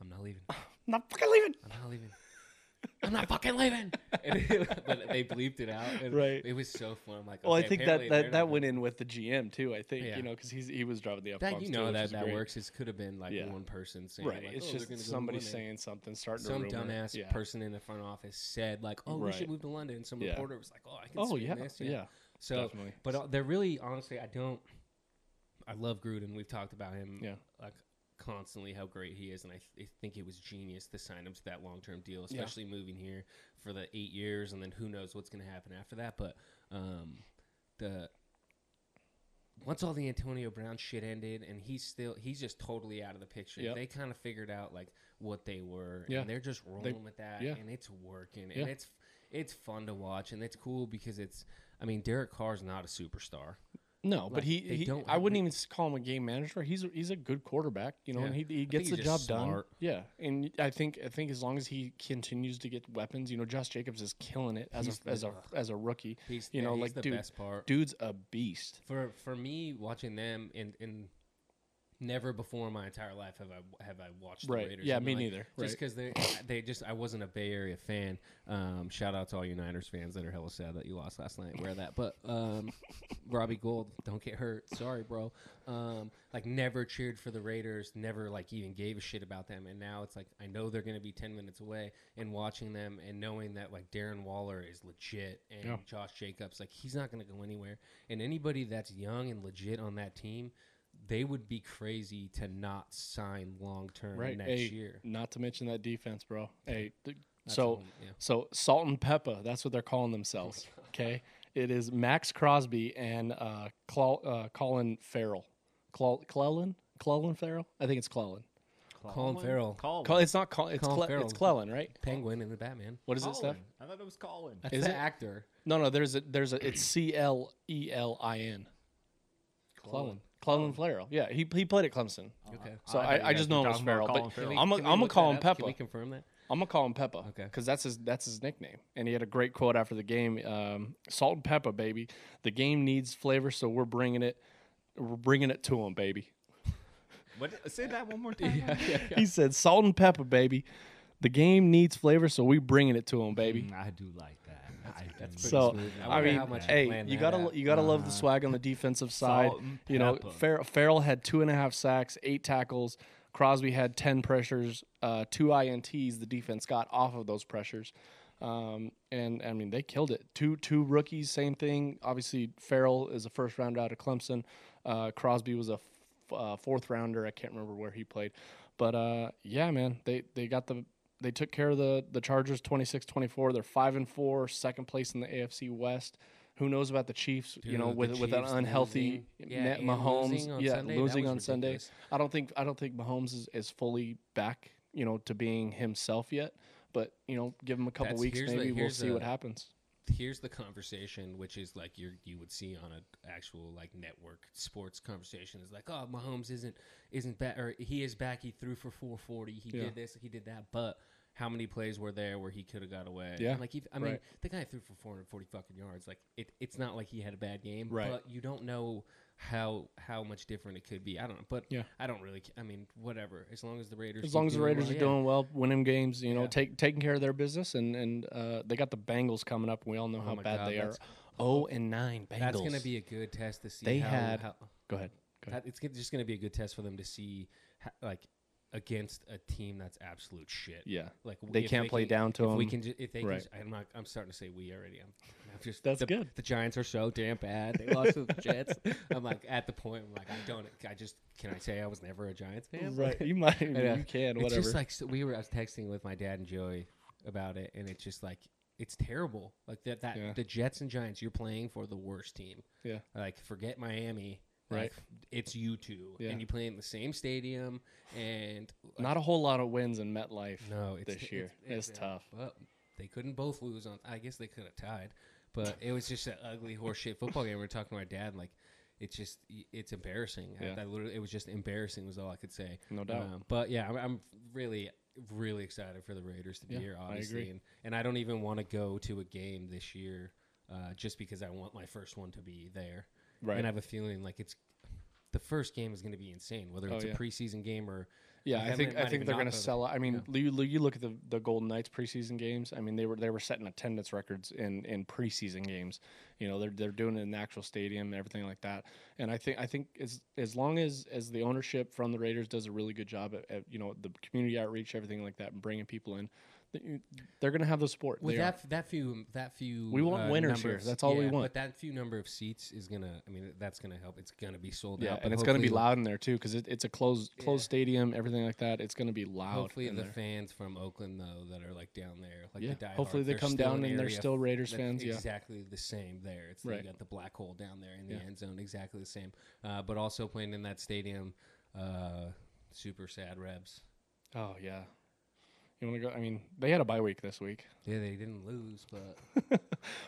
"I'm not leaving. I'm not fucking leaving. I'm not leaving. I'm not fucking leaving." It- but they bleeped it out. And Right. It was so fun. I'm like, Well, I think that that, that went in with the GM too. I think Yeah. you know because he's he was driving the f That you know which that that great. works. It could have been like Yeah. one person saying, Right. like, it's "Oh, just gonna somebody saying something, starting some a rumor. dumbass yeah. person in the front office said like, "Oh, we should move to London." And some Yeah. reporter was like, "Oh, I can Oh yeah, this." yeah. So, definitely. but uh, they're really honestly, I don't. I love Gruden. We've talked about him, Yeah. like constantly how great he is, and I, th- I think it was genius to sign him to that long term deal, especially moving here for the eight years, and then who knows what's going to happen after that. But um, the once all the Antonio Brown shit ended, and he's still he's just totally out of the picture. Yep. They kind of figured out like what they were, Yeah. and they're just rolling with that, yeah. and it's working, Yeah. and it's it's fun to watch, and it's cool because it's. I mean, Derek Carr's not a superstar. No, but he, he don't I wouldn't the- even call him a game manager. He's a, he's a good quarterback, you know, Yeah. and he, he gets the job just done. Yeah, and I think I think as long as he continues to get weapons, you know, Josh Jacobs is killing it as He's a as a as a rookie. He's You know, he's like, the dude, best part. Dude's a beast. For for me, watching them and and never before in my entire life have I have I watched Right. the Raiders. Yeah, I'm me like- neither. Just Right. because they they just I wasn't a Bay Area fan. Um, shout out to all you Niners fans that are hella sad that you lost last night. Wear that, but um, Robbie Gold, don't get hurt. Sorry, bro. Um, like never cheered for the Raiders. Never like even gave a shit about them. And now it's like I know they're gonna be ten minutes away. And watching them and knowing that like Darren Waller is legit and Yeah. Josh Jacobs, like he's not gonna go anywhere. And anybody that's young and legit on that team. They would be crazy to not sign long term Right. next hey, year. Not to mention that defense, bro. Hey, th- so all- yeah. so salt and pepper. That's what they're calling themselves. Okay, it is Maxx Crosby and uh, Cla- uh, Colin Ferrell. Cl- Clelin, Clelin Farrell. I think it's Clelin. Colin Farrell. Colin. Cl- it's not Col- it's Colin Cle- Farrell. it's Clelin, right? Penguin and the Batman. What is it, Steph? I thought it was Colin. That's Is the it? actor. No, no. There's a there's a it's C L E L I N. Clelin. Clelin Ferrell. Yeah, he he played at Clemson. Okay. So I I, I just know him as Ferrell. But Ferrell. I'm Can a, we I'm gonna call him up? Peppa. Can we confirm that? I'm gonna call him Peppa Okay. because that's his that's his nickname, and he had a great quote after the game: um, "Salt and pepper, baby. The game needs flavor, so we're bringing it. We're bringing it to him, baby." What, say that one more time. He said, "Salt and pepper, baby. The game needs flavor, so we bringing it to him, baby." Mm, I do like that. I that's pretty So smooth. I I mean, how much hey, you gotta out. you gotta love Uh, the swag on the defensive side. You know. Fer- Ferrell had two and a half sacks, eight tackles. Crosby had ten pressures, uh, two ints. The defense got off of those pressures, um, and I mean they killed it. Two two rookies, same thing. Obviously, Ferrell is a first rounder out of Clemson. Uh, Crosby was a f- uh, fourth rounder. I can't remember where he played, but uh, yeah, man, they they got the they took care of the the Chargers 26-24. They're five and four, second place in the AFC West. Who knows about the Chiefs? you know, Dude, the with with an unhealthy. Yeah, net Mahomes, losing on yeah, Sunday, losing on Sunday. I don't think I don't think Mahomes is, is fully back, you know, to being himself yet. But you know, give him a couple That's- weeks, here's the- maybe we'll see the- what happens. here's the conversation, which is like you you would see on an actual like network sports conversation. Is like, oh, Mahomes isn't isn't back, or he is back. He threw for 440. He Yeah. did this. He did that. But how many plays were there where he could have got away? Yeah, And, like he, I mean, right. the guy threw for 440 fucking yards. Like it, it's not like he had a bad game. Right. But you don't know how how much different it could be. I don't know. But Yeah. I don't really. I mean, whatever. As long as the Raiders. As long as the Raiders well, are yeah. doing well, winning games, you know, Yeah. take taking care of their business, and and uh, they got the Bengals coming up, and we all know Oh how bad God, they are. Oh and nine Bengals. That's going to be a good test to see. They how, had- how, Go ahead. Go ahead. That, it's just going to be a good test for them to see, ho- like, against a team that's absolute shit. Yeah. Like They can't play can- down to if We 'em. can, ju- if they, Right. can, I'm not. I'm starting to say we already. I'm, I'm just. That's the, good. The Giants are so damn bad. They lost to the Jets. I'm like at the point. I'm like I don't. I just can I say I was never a Giants fan? Right. You might. Yeah. You can. It's Whatever. just like so we were. I was texting with my dad and Joey about it, and it's just like it's terrible. Like that. That Yeah. the Jets and Giants. You're playing for the worst team. Yeah. Like forget Miami. Right. Like, it's you two, Yeah. and you play in the same stadium, and like, Not a whole lot of wins in MetLife. no, it's, this year. It's uh, tough. Well, they couldn't both lose on. I guess they could have tied, but it was just an ugly horseshit football game. We are talking to my dad, like it's just it's embarrassing. Yeah. I, literally, it was just embarrassing. Was all I could say. No doubt. Um, but yeah, I'm, I'm really really excited for the Raiders to be Yeah, here. I Obviously, agree. and and I don't even want to go to a game this year, uh, just because I want my first one to be there. Right. And I have a feeling like it's. The first game is going to be insane, whether Oh, it's yeah. a preseason game or Yeah, I think I think they're going to sell. out. I mean, you, you look at the the Golden Knights preseason games. I mean, they were they were setting attendance records in in preseason games. You know, they're they're doing it in the actual stadium and everything like that. And I think I think as as long as as the ownership from the Raiders does a really good job at, at you know the community outreach, everything like that, and bringing people in, they're going to have the support. With They are. that that few that few We want uh, winners here. of- That's all we want. But that few number of seats is gonna. I mean, that's gonna help. It's gonna be sold yeah, out. but and it's going to be loud in there too because it, it's a closed closed Yeah. stadium, everything like that. It's going to be loud. Hopefully, the there. fans from Oakland though that are like down there, like Yeah, the hopefully they come down an and they're still Raiders fans, yeah. exactly the same there. It's Right. you got the black hole down there in the Yeah. end zone, exactly the same. Uh, but also playing in that stadium, uh, super sad Rebs. Oh yeah. You want to go? I mean, they had a bye week this week, Yeah, they didn't lose, but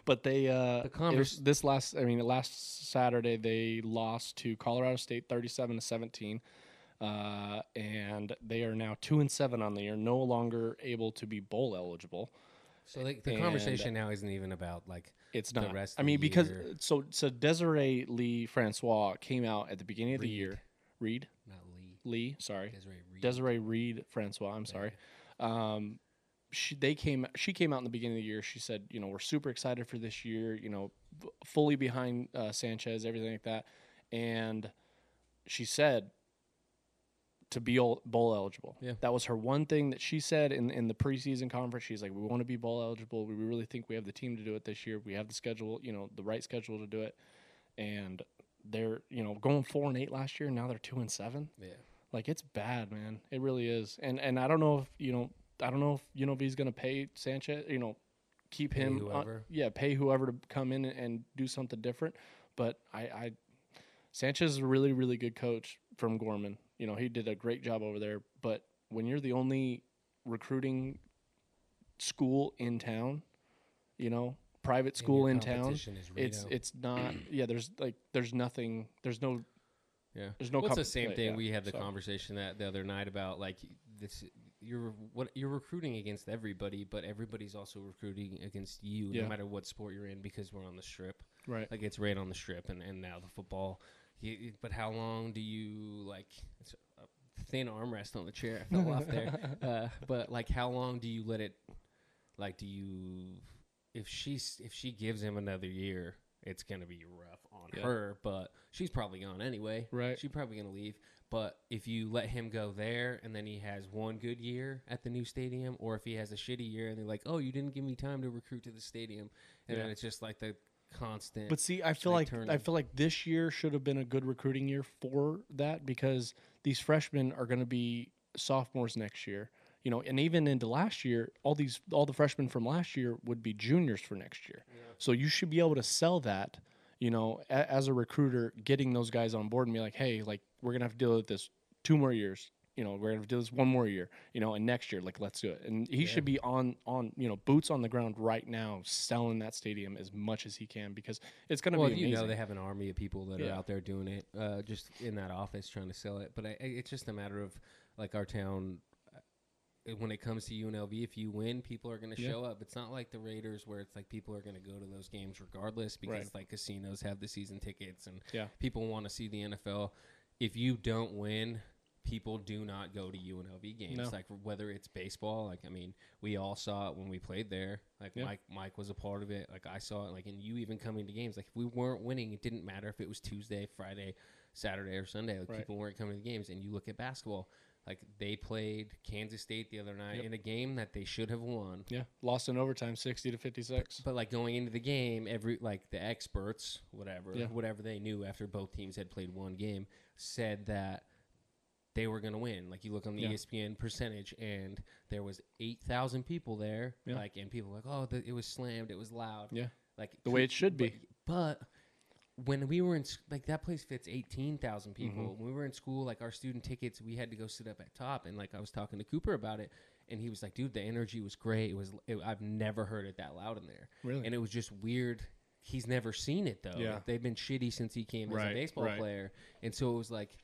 but they uh, The Converse- this last. I mean, last Saturday they lost to Colorado State, thirty-seven to seventeen, uh, and they are now two and seven on the year, no longer able to be bowl eligible. so like, the And- conversation now isn't even about like It's The not. rest I mean, the because year. so so Desiree Lee Francois came out at the beginning of the year. Reed not Lee, Lee, sorry, Desiree Reed. Desiree Reed Francois. I'm sorry. Um, she they came she came out in the beginning of the year. She said, you know, we're super excited for this year. You know, fully behind uh, Sanchez, everything like that. And she said to be bowl eligible. Yeah. that was her one thing that she said in in the preseason conference. She's like, we want to be bowl eligible. We really think we have the team to do it this year. We have the schedule, you know, the right schedule to do it. And they're you know going four and eight last year. Now they're two and seven. Yeah. Like it's bad, man. It really is. And and I don't know if you know. I don't know if you know if he's gonna pay Sanchez. You know, keep Pay him. Uh, on- yeah, pay whoever to come in and, and do something different. But I, I, Sanchez is a really really good coach from Gorman. You know, he did a great job over there. But when you're the only recruiting school in town, you know, private school in town, it's it's not. Yeah, there's like there's nothing. There's no Yeah, There's no Well, it's the same thing. yeah, We had the so. conversation that the other night about like this. You're what you're recruiting against everybody, but everybody's also recruiting against you, Yeah. no matter what sport you're in, because we're on the strip. right. Like it's right on the strip, and and now the football. You, but how long do you like? It's a thin armrest on the chair. I fell off there. Uh, but like, how long do you let it? Like, do you? If she's if she gives him another year, it's gonna be rough on Yeah. her. But she's probably gone anyway. Right. She's probably gonna leave. But if you let him go there and then he has one good year at the new stadium, or if he has a shitty year and they're like, "Oh, you didn't give me time to recruit to the stadium," and then it's just like the constant. But see, I feel like like I feel like this year should have been a good recruiting year for that because these freshmen are going to be sophomores next year. You know, and even into last year, all these all the freshmen from last year would be juniors for next year. So you should be able to sell that. You know, a, as a recruiter, getting those guys on board and be like, hey, like we're gonna have to deal with this two more years. You know, we're gonna have to do this one more year. You know, and next year, like let's do it. And he Yeah. should be on on you know boots on the ground right now, selling that stadium as much as he can because it's gonna well, be you know they have an army of people that are out there doing it, uh, just in that office trying to sell it. But I, it's just a matter of like our town. When it comes to UNLV, if you win, people are going to Yeah. show up. It's not like the Raiders where it's like people are going to go to those games regardless because Right. like casinos have the season tickets and Yeah. people want to see the NFL. If you don't win, people do not go to UNLV games. No. Like whether it's baseball, like I mean, we all saw it when we played there. Like Yeah. Mike, Mike was a part of it. Like I saw it. Like and you even coming to games. Like if we weren't winning, it didn't matter if it was Tuesday, Friday, Saturday, or Sunday. Like Right. people weren't coming to the games. And you look at basketball. Like they played Kansas State the other night Yep. in a game that they should have won. Yeah, lost in overtime, sixty to fifty-six. But like going into the game, every like the experts, whatever, Yeah. whatever they knew after both teams had played one game, said that they were gonna win. Like you look on the Yeah. ESPN percentage, and there was eight thousand people there. Yeah. Like, and people were like, oh, the, it was slammed, it was loud. Yeah. like The way it should but- be. But when we were in like that place fits eighteen thousand people. Mm-hmm. When we were in school, like our student tickets, we had to go sit up at top, and like I was talking to Cooper about it, and he was like, "Dude, the energy was great. It was. It, I've never heard it that loud in there, Really? and it was just weird." He's never seen it though. Yeah. Like, they've been shitty since he came as a baseball right. player, and so it was like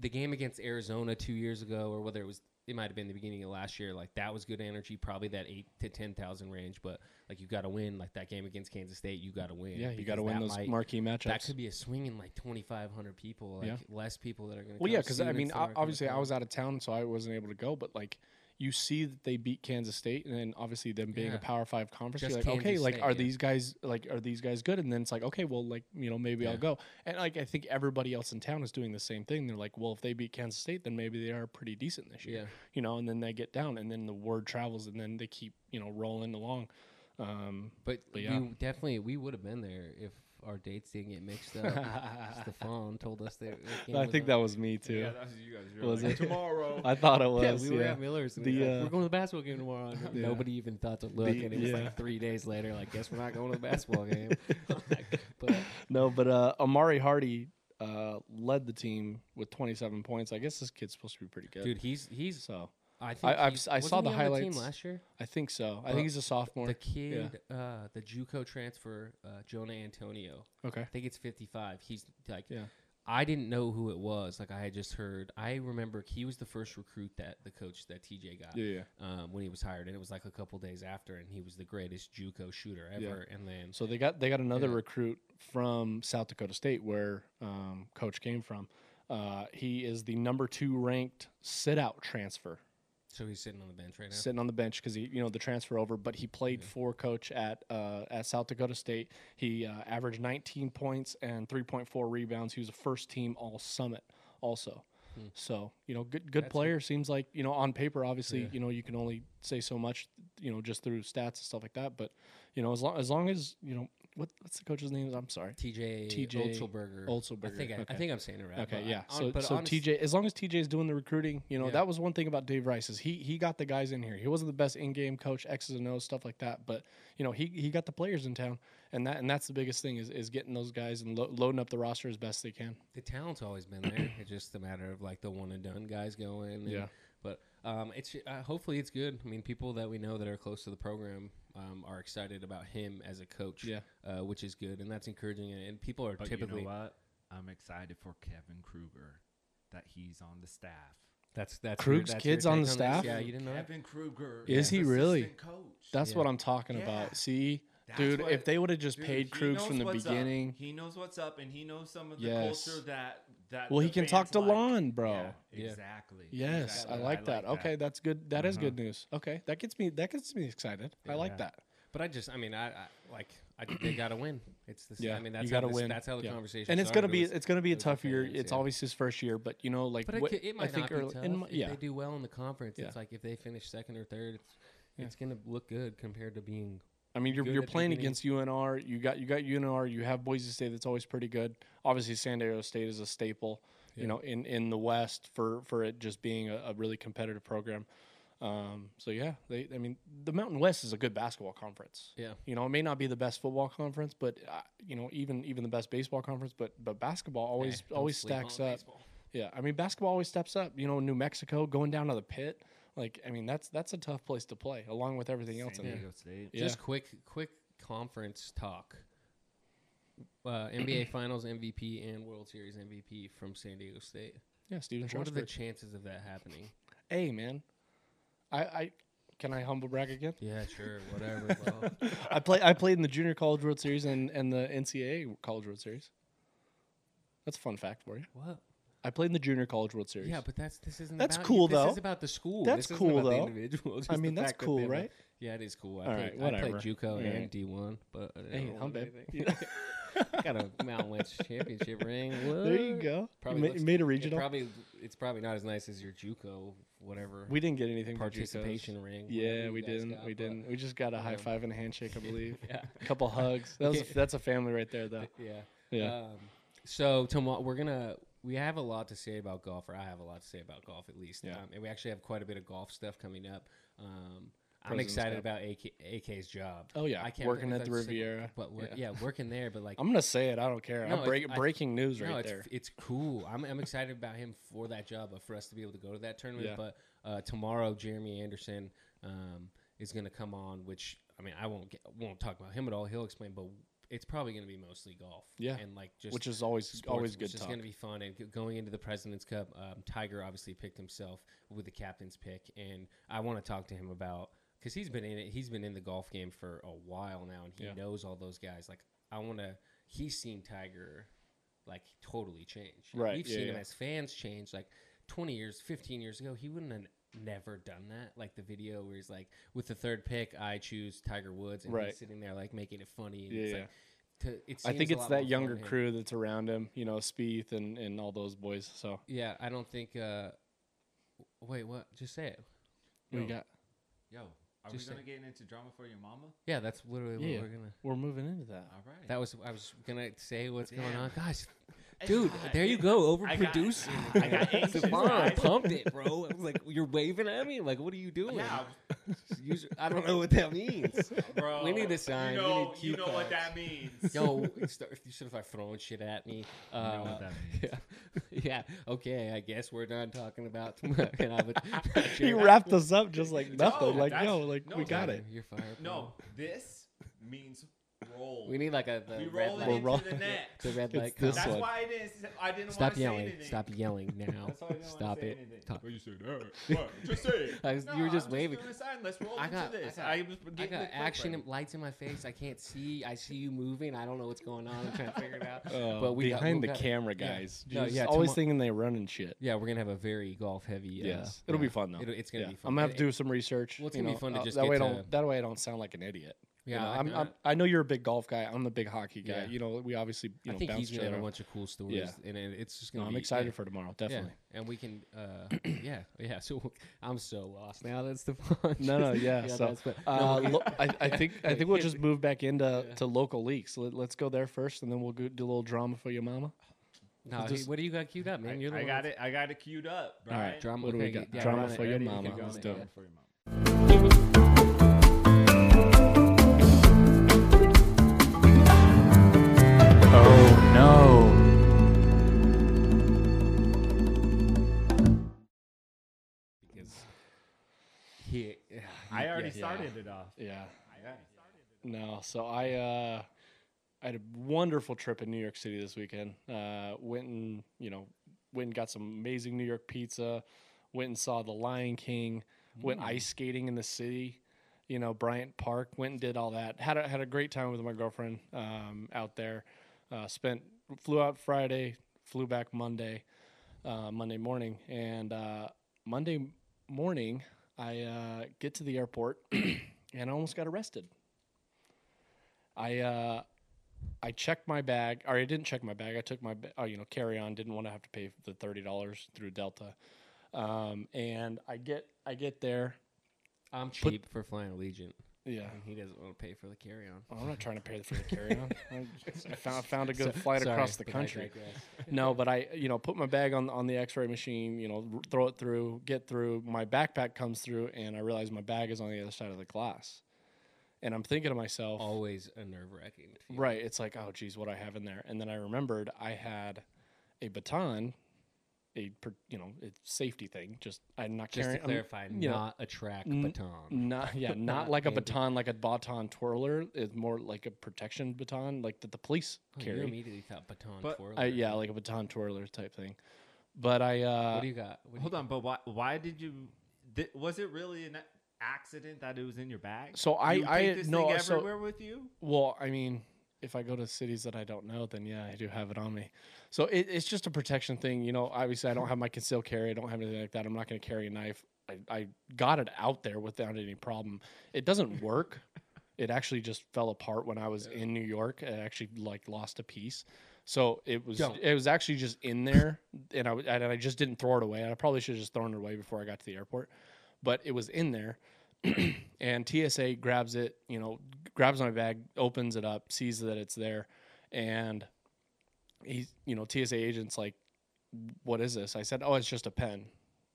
the game against Arizona two years ago, or whether it was it might have been the beginning of last year. Like that was good energy, probably that eight to ten thousand range. But like you got to win. Like that game against Kansas State, you got to win. yeah, you got to win those might- marquee matchups. That could be a swinging like twenty five hundred people, like Yeah. less people that are going to. Well, yeah, because I mean, obviously, I was out of town, so I wasn't able to go. But like, you see that they beat Kansas State, and then obviously them being Yeah. a Power Five conference, Just you're like, okay, Kansas like, are yeah. these guys like, are these guys good? And then it's like, okay, well, like, you know, maybe I'll go. And like, I think everybody else in town is doing the same thing. They're like, well, if they beat Kansas State, then maybe they are pretty decent this year, Yeah. you know. And then they get down, and then the word travels, and then they keep, you know, rolling along. Um, But, But yeah. we definitely we would have been there if our dates didn't get mixed up. Stefan told us that. I think that was me too. Yeah, that's you guys. You're Was like, it? tomorrow? I thought it was. Yeah, we were yeah. at Miller's. And The, the, uh, we're going to the basketball game tomorrow. And Yeah. Nobody even thought to look, The- and it was like three days later. Like, guess we're not going to the basketball game. Like, but No, but uh, Amauri Hardy uh, led the team with 27 points. I guess this kid's supposed to be pretty good. dude, he's he's. so I think I've he's- s- I saw the he highlights. team last year. I think so. I Uh, think he's a sophomore. The kid, uh, the JUCO transfer, uh, Jonah Antonio. okay. I think it's 55. He's like, Yeah. I didn't know who it was. Like I had just heard. I remember he was the first recruit that the coach that TJ got Yeah, yeah. um, when he was hired, and it was like a couple days after, and he was the greatest JUCO shooter ever. Yeah. And then So they got they got another Yeah. recruit from South Dakota State, where um, Coach came from. Uh, he is the number two ranked sit out transfer, so he's sitting on the bench right now. sitting on the bench because he you know the transfer over, but he played for Coach at uh, at South Dakota State. He uh, averaged 19 points and 3.4 rebounds. He was a first team All Summit also. So you know, good good That's player. Seems like you know on paper, obviously, Yeah. you know you can only say so much, you know, just through stats and stuff like that. But you know, as long as long as you know what what's the coach's name? I'm sorry. TJ TJ Otzelberger. I think I, okay. I think I'm saying it right. Okay, yeah. I- so on- so honest- TJ, as long as TJ is doing the recruiting, you know Yeah. that was one thing about Dave Rice is he he got the guys in here. He wasn't the best in game coach, X's and O's stuff like that, but you know he he got the players in town, and that and that's the biggest thing is is getting those guys and lo- loading up the roster as best they can. the talent's always been there. it's just a matter of like the one and done guys going. and- Yeah. But um, it's uh, hopefully it's good. I mean, people that we know that are close to the program um, are excited about him as a coach. Yeah. Uh, which is good, and that's encouraging. And, and people are But typically you know what? I'm excited for Kevin Kruger that he's on the staff. that's that's Krug's your, that's kids on the this? staff? Yeah, you didn't know that. Kevin Kruger Is he really? Coach. That's Yeah. what I'm talking Yeah. about. See, That's dude, what- if they would have just Dude, paid he Krugs knows from the what's up. beginning, He knows what's up, and he knows some of the Yes. culture that that. well, he can talk to like. Lon, bro. Yeah. Yeah. Exactly. Yes, Exactly. I like that. Okay, that's good. That is good mm-hmm. news. Okay, that gets me. That gets me excited. I like Yeah. that. But I just, I mean, I, I like, I, think they got to win. It's the, Yeah, I mean, that's you got to this, win. That's how the Yeah. conversation. and it's gonna be was- it's gonna be a tough year. It's yeah. always his first year, but you know, like But it, what, could, it I might think not be early, tough. in my- if they do well in the conference, Yeah. it's like if they finish second or third, it's, Yeah. it's gonna look good compared to being. I mean, you're you're playing against UNR. You got you got UNR. You have Boise State. That's always pretty good. Obviously, San Diego State is a staple. Yeah. You know, in in the West for for it just being a, a really competitive program. Um, so yeah, they. I mean, the Mountain West is a good basketball conference. Yeah. You know, it may not be the best football conference, but uh, you know, even even the best baseball conference, but but basketball always don't always stacks up. baseball. Yeah, I mean, basketball always steps up. You know, New Mexico going down to the pit. Like, I mean, that's that's a tough place to play, along with everything else San in there. Diego State. Yeah. Just quick, quick conference talk. Uh, NBA Finals MVP and World Series MVP from San Diego State. Yeah, Steven What are the chances of that happening? hey, man, I, I can I humble brag again? Yeah, sure, whatever. well, I play I played in the Junior College World Series and, and the NCAA College World Series. That's a fun fact for you. what? I played in the Junior College World Series. Yeah, but that's this isn't. That's about cool, you. This though. is about the school. That's this cool, about though. The individual. Just I mean, the that's fact that cool, they have a- right? Yeah, it is cool. I All played, right, I whatever. played JUCO All and right. D1, but I Hey, don't I'm babe. anything. got a Mountain West championship ring. There you What? go. Probably you ma- looks- made a it regional. probably it's probably not as nice as your JUCO whatever we didn't get anything for JUCOs. participation ring. Yeah, we guys didn't. got, we but- didn't. We just got a high five and a handshake, I believe. Yeah, a couple hugs. That was Okay. that's a family right there, though. yeah. Yeah. Um, so tomorrow we're gonna we have a lot to say about golf, or I have a lot to say about golf at least. Yeah. Um, and we actually have quite a bit of golf stuff coming up. Um, I'm President's excited Cup. about AK, AK's job. Oh yeah, I can't working at the sick- Riviera. but we're, Yeah. yeah. working there. But like, I'm gonna say it. I don't care. No, I'm break, I- breaking news right no, it's there. it's cool. I'm I'm excited about him for that job, but for us to be able to go to that tournament. Yeah. But uh, tomorrow, Jeremy Anderson um, is going to come on. Which I mean, I won't get, won't talk about him at all. He'll explain, but it's probably going to be mostly golf. Yeah. and like just which is always sports, always good It's is going to be fun. And going into the President's Cup, um, Tiger obviously picked himself with the captain's pick, and I want to talk to him about because he's been in it. He's been in the golf game for a while now, and he Yeah. knows all those guys. Like I want to. He's seen Tiger like totally change. Right, We've yeah, seen him as fans change. Like 20 years, 15 years ago, he wouldn't have never done that. Like the video where he's like, with the third pick, I choose Tiger Woods, and Right. he's sitting there like making it funny. And Yeah, it's yeah. like, to, it I think it's that younger crew that's around him. You know, Spieth and and all those boys. So Yeah, I don't think. uh Wait, what? Just say it. we Yo. got. Yo, are Just we gonna get into drama for your mama? Yeah, that's literally Yeah. what we're gonna. We're moving into that. All right. That was I was gonna say what's going on, guys. Dude, there you go, I got- overproducing. I got anxious, Stefan pumped it, bro. I was like, "You're waving at me? Like, what are you doing?" Yeah, Use- I don't know what that means. bro. We need a sign. You We know, need you know what that means. Yo, you start, you should start throwing shit at me. Uh, You know what that means. Yeah, yeah. Okay, I guess we're done talking about. Can I have a- He wrapped us up just like No, nothing. like that's- yo, like no, we got that- it. You're fired. No, this means roll. We need like a the we red roll it light. We're into roll- the net. The red It's light. this. That's one. why I didn't. I didn't Stop want to say yelling. anything. Stop yelling now. That's why I didn't want Stop say it. anything. Talk. But you said, "Hey, what? Just say it." I was- No, you were just I'm waving. doing a sign. Let's roll I into got- this. I got- I, was I got the clip action ready. and lights in my face. I can't see. I see you moving. I don't know what's going on. I'm trying to figure it out. Uh, but we got- behind we the got- camera yeah. guys. No, Just yeah, always tomo- thinking they running shit. Yeah, we're gonna have a very golf heavy. Uh, Yes, it'll yeah. be fun though. It'll, it's gonna Yeah. be fun. I'm gonna have It- to do some research. Well, it's you gonna be know, fun to uh, just that get way. I to- don't that way I don't sound like an idiot. You Yeah, know, I- I'm, I- I'm, I know you're a big golf guy. I'm the big hockey guy. Yeah. You know, we obviously you know I think bounce he's each gonna have other a off. bunch of cool stories, Yeah. and it- it's just No, gonna. I'm excited yeah. for tomorrow. Yeah, Definitely. and we can, uh, yeah, yeah. So I'm so lost now. That's the fun. No, no, yeah. so, what- uh, no, lo- I, I think I think we'll just move back into Yeah. to local leaks. Let, let's go there first, and then we'll go, do a little drama for your mama. no, just- what do you got queued up, man? I, You're the I got that's- it. I got it queued up. All right, Right. Drama. What do we okay, got? yeah, Drama for your mama. Let's do it. I already Yeah. started it off. Yeah. I started. No, so I uh, I had a wonderful trip in New York City this weekend. Uh, went and you know went and got some amazing New York pizza. Went and saw The Lion King. Went ice skating in the city. You know Bryant Park. Went and did all that. Had a, had a great time with my girlfriend um, out there. Uh, spent flew out Friday. Flew back Monday. Uh, Monday morning and uh, Monday morning I uh, get to the airport and I almost got arrested. I uh, I checked my bag, or I didn't check my bag. I took my oh, you know carry on. Didn't want to have to pay the thirty dollars through Delta. Um, and I get I get there. I'm cheap for flying Allegiant, Yeah, and he doesn't want to pay for the carry-on. Well, I'm not trying to pay for the carry on. I found found a good So- flight sorry, across the country. no, but I, you know, put my bag on on the X-ray machine. You know, r- throw it through, get through. My backpack comes through, and I realize my bag is on the other side of the glass. And I'm thinking to myself, Always a nerve-wracking. right? It's like, oh, geez, what I have in there. And then I remembered I had a baton, a you know, it's safety thing. Just I'm not Just carrying. to I'm- clarify, know, not a track n- baton. not yeah, not Not like a baton, like a baton twirler. It's more like a protection baton, like that the police Oh, you carry. immediately thought baton But- twirler. I, yeah, like a baton twirler type thing. But I, uh, what do you got? What do you Hold got? on, but why? Why did you? Did, was it really an accident that it was in your bag? so I, you I take this no, thing so everywhere with you. well, I mean, if I go to cities that I don't know, then yeah, I do have it on me. So it, it's just a protection thing, you know. Obviously, I don't have my concealed carry. I don't have anything like that. I'm not going to carry a knife. I, I got it out there without any problem. It doesn't work. It actually just fell apart when I was in New York. It actually like lost a piece. So it was it was actually just in there, and I and I just didn't throw it away. I probably should have just thrown it away before I got to the airport, but it was in there. and TSA grabs it, you know, grabs my bag, opens it up, sees that it's there, and he's, you know, TSA agent's like, "What is this?" I said, "Oh, it's just a pen,"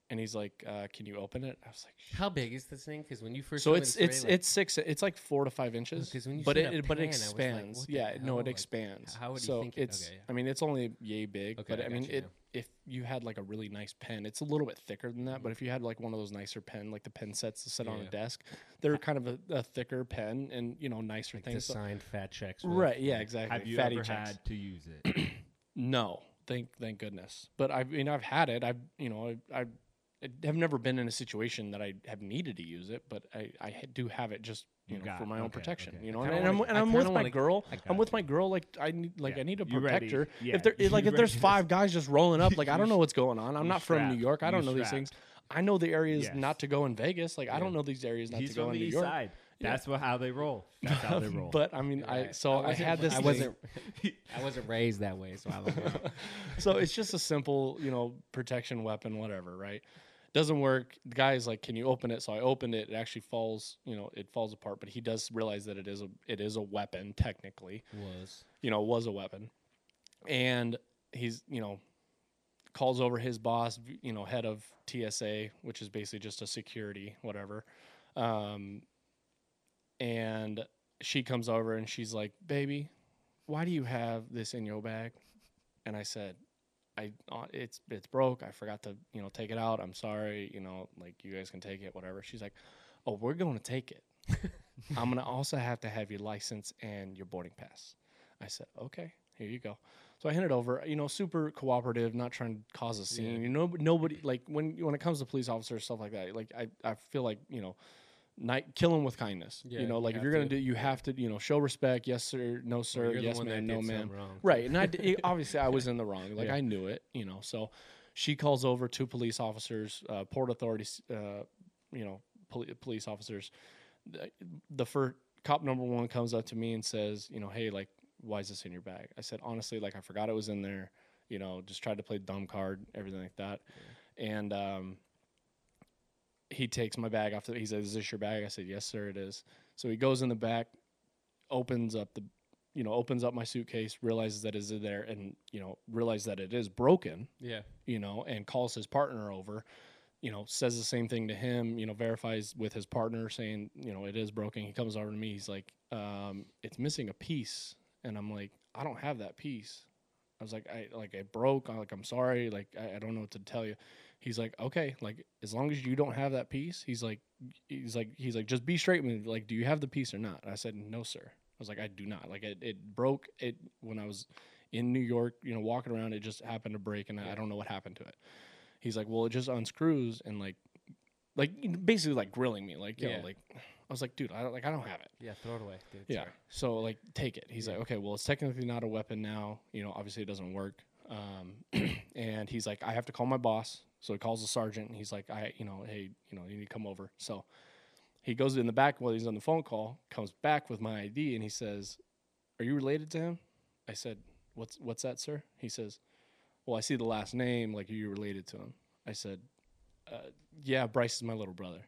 and he's like, uh, "Can you open it?" I was like, How big is this thing? Because when you first so it's it's like, it's six. It's like four to five inches. 'cause when you but it, a but it like, expands. what yeah, no, it Like, expands. how would you so think it- it's? okay, yeah. I mean, it's only yay big. Okay, but I I mean, you it now. if you had like a really nice pen, it's a little bit thicker than that. But if you had like one of those nicer pen, like the pen sets to sit on Yeah. a desk, they're kind of a, a thicker pen and you know nicer like things. Signed fat checks. right? Yeah, exactly. Have you Fatty ever checks. had to use it? No, thank thank goodness. But I mean, I've had it. I've you know I I have never been in a situation that I have needed to use it, but I I do have it just you, You know for it. my own Okay, protection. okay. You know, and, and I'm and I I'm with my wanna- girl. I I'm with it. my girl. Like I need like Yeah. I need to You protect her. Yeah. If there You like if ready there's five guys just rolling up, like I don't know what's going on. I'm not from New. York. I don't know these things. I know the areas Yes. not to go in Vegas. Like I don't know these areas not He's to go in the New east York. side. That's what how they roll. That's how they roll. But I mean, I so I, wasn't- had this. I wasn't. I wasn't raised that way, so I don't know. so it's just a simple, you know, protection weapon, whatever, right? Doesn't work. The guy's like, "Can you open it?" So I opened it. It actually falls, you know, it falls apart. But he does realize that it is a it is a weapon technically. Was You know, was a weapon, and he's you know calls over his boss, you know, head of TSA, which is basically just a security whatever. Um, and she comes over and she's like, "Baby, why do you have this in your bag?" And I said, "I uh, it's it's broke. I forgot to you know take it out. I'm sorry. You know, like you guys can take it, whatever." She's like, "Oh, we're going to take it. I'm gonna also have to have your license and your boarding pass." I said, "Okay, here you go." So I handed over. You know, super cooperative, not trying to cause a scene. Yeah. You know, nobody like when when it comes to police officers stuff like that. Like I I feel like you know. Night, kill him with kindness. Yeah, you know, you like if you're gonna to. do, you have to, you know, show respect. Yes, sir. No, sir. you're yes, man. No, did man. Right, and I d- obviously I was in the wrong. Like Yeah. I knew it, you know. So she calls over two police officers, uh, port authorities, uh, you know, poli- police officers. The, the first cop number one comes up to me and says, you know, hey, like, why is this in your bag? I said honestly, like I forgot it was in there. You know, just tried to play dumb card, everything like that, and um, he takes my bag off. The, he says, "Is this your bag?" I said, "Yes, sir, it is." So he goes in the back, opens up the, you know, opens up my suitcase, realizes that is there, and you know, realizes that it is broken. Yeah. You know, and calls his partner over. You know, says the same thing to him. You know, verifies with his partner, saying, you know, it is broken. He comes over to me. He's like, um, "It's missing a piece," and I'm like, "I don't have that piece." I was like, I like it broke. I'm like, I'm sorry. Like, I, I don't know what to tell you. He's like, okay, like as long as you don't have that piece, he's like, he's like, he's like, just be straight with me. Like, do you have the piece or not? I said, no, sir. I was like, I do not. Like, it, it broke. It when I was in New York, you know, walking around, it just happened to break, and I- I don't know what happened to it. He's like, well, it just unscrews and like, like basically like grilling me, like, yo, Yeah. like, I was like, dude, I don't like, I don't have it. Yeah. Throw it away, dude. Yeah. Sorry. So like, take it. He's Yeah. like, okay, well, it's technically not a weapon now. You know, obviously it doesn't work. Um, and he's like, I have to call my boss. So he calls the sergeant. And he's like, I, you know, hey, you know, you need to come over. So he goes in the back while he's on the phone call. Comes back with my ID, and he says, "Are you related to him?" I said, "What's what's that, sir?" He says, "Well, I see the last name. Like, are you related to him?" I said, uh, "Yeah, Bryce is my little brother."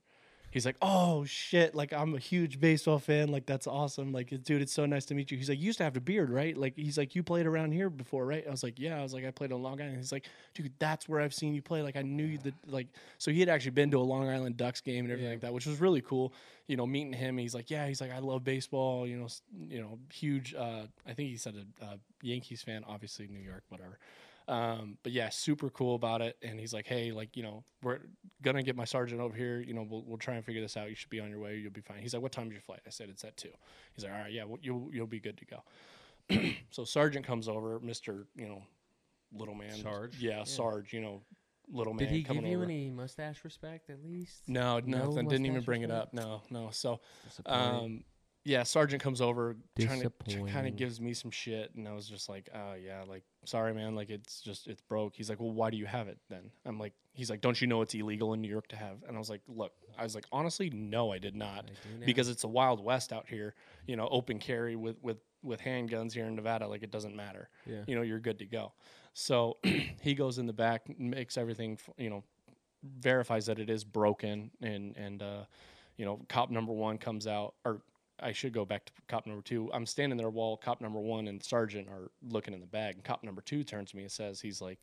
He's like, "Oh shit! Like I'm a huge baseball fan. Like that's awesome. Like, dude, it's so nice to meet you." He's like, "You used to have a beard, right?" Like, he's like, "You played around here before, right?" I was like, "Yeah." I was like, "I played on Long Island." He's like, "Dude, that's where I've seen you play. Like, I knew you that like." So he had actually been to a Long Island Ducks game and everything Yeah. like that, which was really cool. You know, meeting him, he's like, "Yeah." He's like, "I love baseball." You know, you know, huge. Uh, I think he said a, a Yankees fan, obviously New York, whatever. Um, but yeah, super cool about it. And he's like, hey, like, you know, we're gonna get my sergeant over here. You know, we'll, we'll try and figure this out. You should be on your way. You'll be fine. He's like, what time's your flight? I said, it's at two. He's like, all right, yeah, well, you'll, you'll be good to go. so sergeant comes over, Mr. You know, little man. Sarge? Yeah, Sarge, you know, little man Did he give coming you over. any mustache respect at least? no, No nothing. Didn't even mustache bring it up. No, no. So, um, yeah, sergeant comes over trying to kind of gives me some shit, and I was just like, oh yeah, like sorry man, like it's just it's broke. He's like, well, why do you have it then? I'm like, he's like, don't you know it's illegal in New York to have? And I was like, look, I was like, honestly, no, I did not, I because it's a wild west out here. You know, open carry with with with handguns here in Nevada, like it doesn't matter. Yeah. You know, you're good to go. So he goes in the back, makes everything, you know, verifies that it is broken, and and uh, you know, cop number one comes out, or I should go back to cop number two. I'm standing there while cop number one and sergeant are looking in the bag, and cop number two turns to me and says, he's like.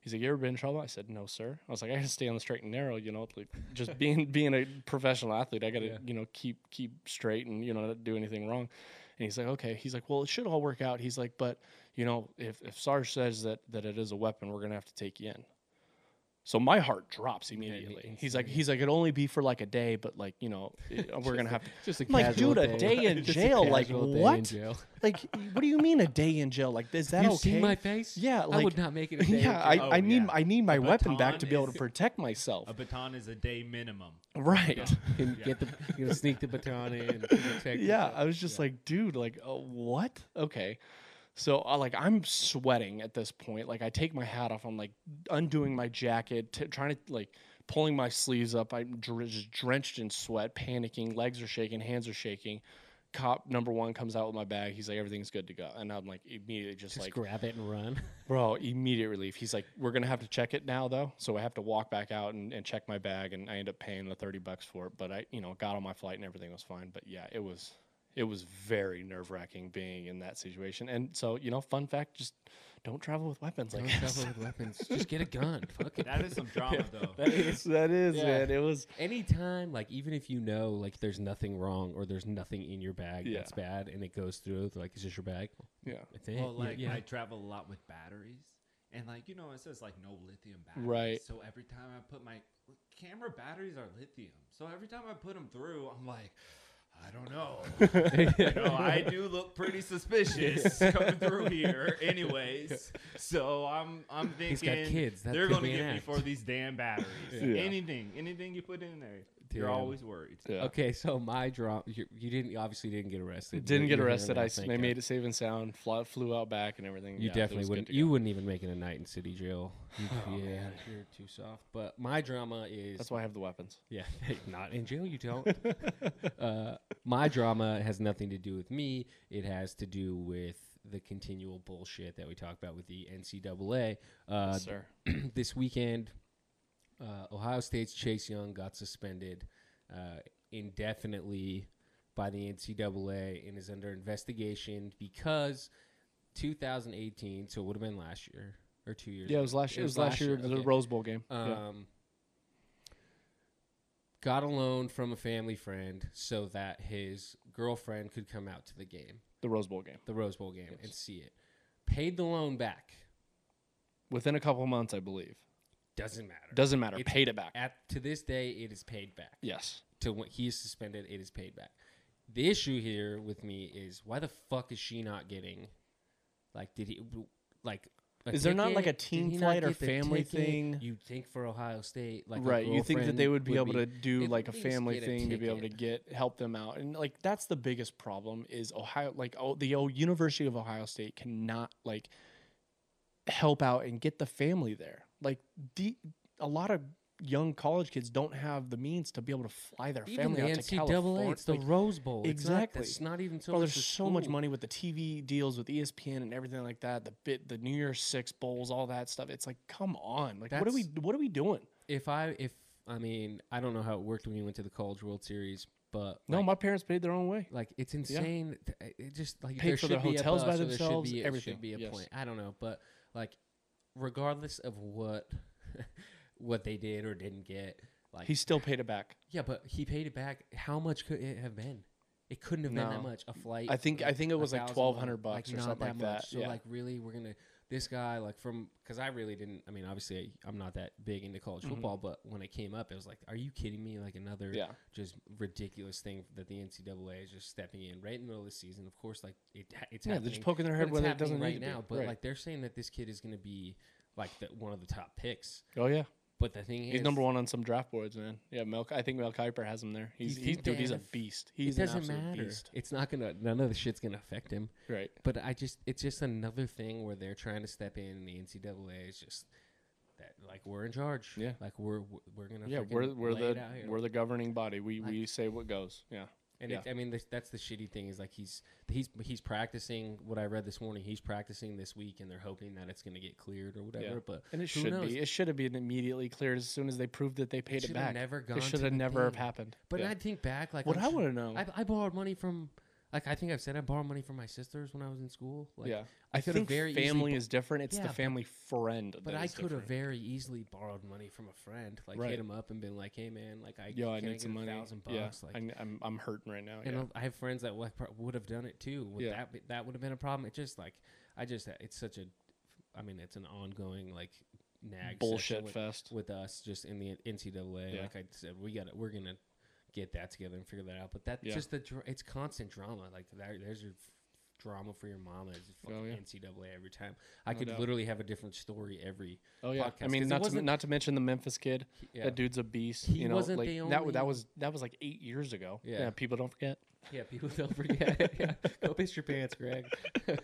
He's like, "You ever been in trouble?" I said, "No, sir." I was like, "I gotta stay on the straight and narrow, you know, like just being being a professional athlete. I gotta, Yeah. you know, keep keep straight and you know not do anything wrong." And he's like, "Okay." He's like, "Well, it should all work out." He's like, "But you know, if if Sarge says that that it is a weapon, we're gonna have to take you in." So my heart drops immediately. he's like, he's like, it'd only be for like a day, but like, you know, we're gonna have to. just a I'm like, casual dude, a day in Just a jail, like, casual day in what? jail. Like, what do you mean a day in jail? Like, is that you okay? see my face? Yeah, I would not make it a day. yeah, I, Oh, I need yeah. I need my weapon back to be able to protect myself. A baton is a day minimum. Right. can get the you know sneak the baton in. And protect yeah, yourself. I was just like, dude, like, uh, what? Okay. So, uh, like, I'm sweating at this point. Like, I take my hat off. I'm like undoing my jacket, t- trying to like pulling my sleeves up. I'm dr- just drenched in sweat, panicking. Legs are shaking, hands are shaking. Cop number one comes out with my bag. He's like, everything's good to go. And I'm like, immediately just, just like, grab it and run. bro, immediate relief. He's like, we're gonna have to check it now though, so I have to walk back out and, and check my bag, and I end up paying the thirty bucks for it. But I, you know, got on my flight and everything was fine. But yeah, it was it was very nerve wracking being in that situation. And so, you know, fun fact, just don't travel with weapons. I Don't guess. travel with weapons. Just get a gun. Fuck it. That is some drama, though. That is. that is Yeah. man. It was Anytime, like even if you know, like there's nothing wrong or there's nothing in your bag Yeah. that's bad, and it goes through, like, is this your bag? yeah. It's it. Well, like yeah. I travel a lot with batteries, and like you know, it says like no lithium batteries. Right. So every time I put my camera batteries are lithium. So every time I put them through, I'm like, I don't know. you know, I do look pretty suspicious coming through here, anyways. So I'm I'm thinking kids. They're gonna be an get me for these damn batteries. Yeah. Anything, anything you put in there, you're always worried. Yeah. Okay, so my drop, you, you didn't obviously didn't get arrested. Didn't You're- get you're arrested. I, now, s- thank I made it safe and sound. Fly, flew out back and everything. You Yeah, definitely wouldn't. You wouldn't even make it a night in city jail. You- Oh, yeah, man. you're too soft. But my drama is That's why I have the weapons. yeah, not in jail. You don't. uh, my drama has nothing to do with me. It has to do with the continual bullshit that we talk about with the NCAA. Uh, Yes, sir. this weekend, uh, Ohio State's Chase Young got suspended uh, indefinitely by the NCAA and is under investigation because 2018, so it would have been last year or two years. Yeah, it was last year. It was last year, the okay. Rose Bowl game. yeah. Um, got a loan from a family friend so that his girlfriend could come out to the game, The Rose Bowl game. the Rose Bowl game, and see it. Paid the loan back. Within a couple of months, I believe. Doesn't matter. Doesn't matter. It's- Paid it back. At to this day, it is paid back. Yes. To when he is suspended, it is paid back. The issue here with me is why the fuck is she not getting? Like, did he like? Is there not, like, a team flight or family thing? You think for Ohio State, like right. You think that they would be able to do like a family get a thing to be able to get help them out, and like that's the biggest problem is Ohio. Like oh, the oh, University of Ohio State cannot like help out and get the family there. Like the a lot of young college kids don't have the means to be able to fly their Even family the out to NCAA, California. it's the Like, Rose Bowl. exactly. It's not, it's not even so Bro, there's the so much money with the TV deals with ESPN and everything like that. The bit, the New Year's Six bowls, all that stuff. It's like, come on, like, what are we, That's- what are we doing? If I, if I mean, I don't know how it worked when you went to the College World Series, but No, like, my parents paid their own way. like it's insane. th- It just like Paid for should their hotels by bus or there should themselves, be- everything, should be a yes. point. I don't know, but like, regardless of what what they did or didn't get, like He still paid it back. yeah, but he paid it back. How much could it have been? It couldn't have been that much. A flight. I think- I think it was like 1200 bucks, bucks or not something like that, much. So yeah. like really, we're gonna this guy like from because I really didn't. I mean, obviously I'm not that big into college Mhm. football, but when it came up, it was like, are you kidding me? Like another Yeah. just ridiculous thing that the NCAA is just stepping in right in the middle of the season. Of course, like it, it's Yeah, they're just poking their head where it doesn't right need to now. But Right. like they're saying that this kid is going to be like the, one of the top picks. oh yeah, But the thing is, He's number one on some draft boards, man. Yeah, Mel. I think Mel Kiper has him there. He's, He's- he's, dude. He's a beast. It He's an doesn't matter. beast. It's not gonna. None of the shit's gonna affect him. Right. But I just, it's just another thing where they're trying to step in, and the NCAA is just that, like we're in charge. Yeah. like we're we're gonna. Yeah, we're we're the we're the governing body. We Like- we say what goes. Yeah. And Yeah. it, I mean, this, that's the shitty thing is like he's he's he's practicing what I read this morning. He's practicing this week, and they're hoping that it's going to get cleared or whatever. Yeah. But And it should knows? be. It should have been immediately cleared as soon as they proved that they paid it, should have back. never gone it should have never have thing. happened. But yeah. I think back, like what I'm I sure- want to know. I, I borrowed money from, like I think I've said I borrowed money from my sisters when I was in school. Like, yeah, I I could've think very family bo- is different. It's Yeah, the but- family friend. But I could have very easily borrowed money from a friend, like Right. hit him up and been like, "Hey man, like I, Yo, I need some get a money. thousand Yeah, bucks." Like, I, am I'm hurting right now. and Yeah. I have friends that would would have done it too. Would Yeah. that be, that would have been a problem? It just like I just it's such a, I mean, it's an ongoing like nag Bullshit with, fest. with us just in the NCAA. Yeah. Like I said, we got we're gonna get that together and figure that out. But that's Yeah. just the dr- it's constant drama. Like there, there's your f- drama for your mama. It's fucking Oh, yeah. NCAA every time. I No could doubt. literally have a different story every. Oh yeah, podcast, I mean not to, wasn't- to mention the Memphis kid. Yeah, That dude's a beast. He you know, wasn't like the that. wa- That was that was like eight years ago. Yeah. people don't forget. yeah. People don't forget. yeah. Go piss your pants, Greg.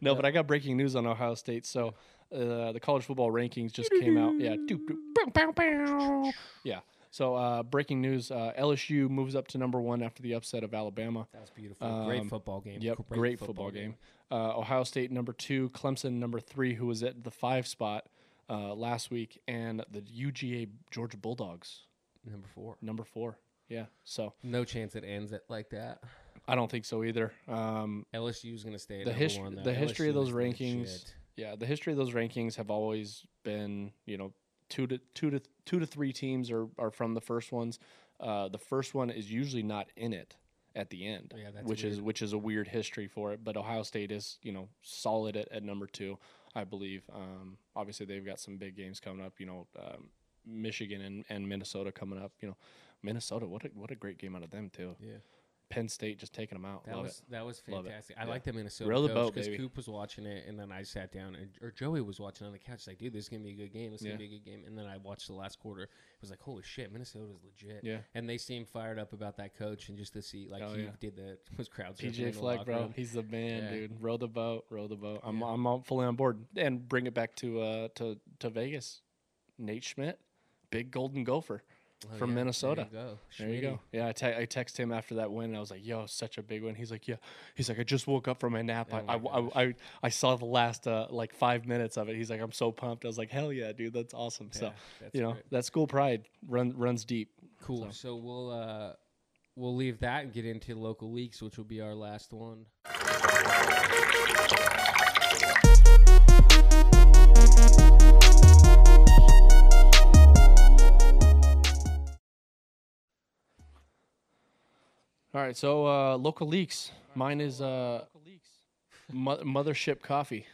No, but I got breaking news on Ohio State. So uh, the college football rankings just came out. Yeah, yeah. So uh, breaking news: uh, LSU moves up to number one after the upset of Alabama. That was beautiful. great Um, football game. Yep, great, football, game. Uh, Ohio State number two, Clemson number three, who was at the five spot uh, last week, and the UGA Georgia Bulldogs Number four. number four. Yeah, so No chance it ends it like that. I don't think so either. Um, LSU is going to stay at The number hist- one. though. the history of those rankings- yeah, the history of those rankings have always been, you know, two to two to two to three teams are, are from the first ones. Uh, the first one is usually not in it at the end, Yeah, that's which is which is a weird history for it. But Ohio State is, you know, solid at, at number two, I believe. Um, obviously, they've got some big games coming up. You know, um, Michigan and, and Minnesota coming up. You know, Minnesota, what a what a great game out of them too. Yeah. Penn State just taking them out. That Love was it. that was Love it. fantastic. I Yeah. like the Minnesota Row the coach boat, because baby. Coop was watching it, and then I sat down, and, or Joey was watching on the couch. Like, dude, this is gonna be a good game. This is Yeah. gonna be a good game. And then I watched the last quarter. It was like, holy shit, Minnesota's legit. Yeah. And they seemed fired up about that coach, and just to see like Oh, he yeah. did the was crowd surfing in PJ the Fleck, locker bro, room. he's the man, Yeah. dude. Row the boat, row the boat. I'm. I'm all fully on board. And bring it back to uh to to Vegas. Nate Schmidt, big Golden Gopher. Oh, from yeah, Minnesota. There you go. There you go. Yeah, I te- I text him after that win. And I was like, "Yo, such a big win." He's like, "Yeah." He's like, "I just woke up from my nap. Oh I, my I. I, I saw the last uh, like five minutes of it." He's like, "I'm so pumped." I was like, "Hell yeah, dude! That's awesome." Yeah, so that's you know great. that school pride run runs deep. Cool. So- So, we'll uh we'll leave that and get into local leaks, which will be our last one. All right, so uh, local leaks. Mine is uh, Mo- Mothership Coffee.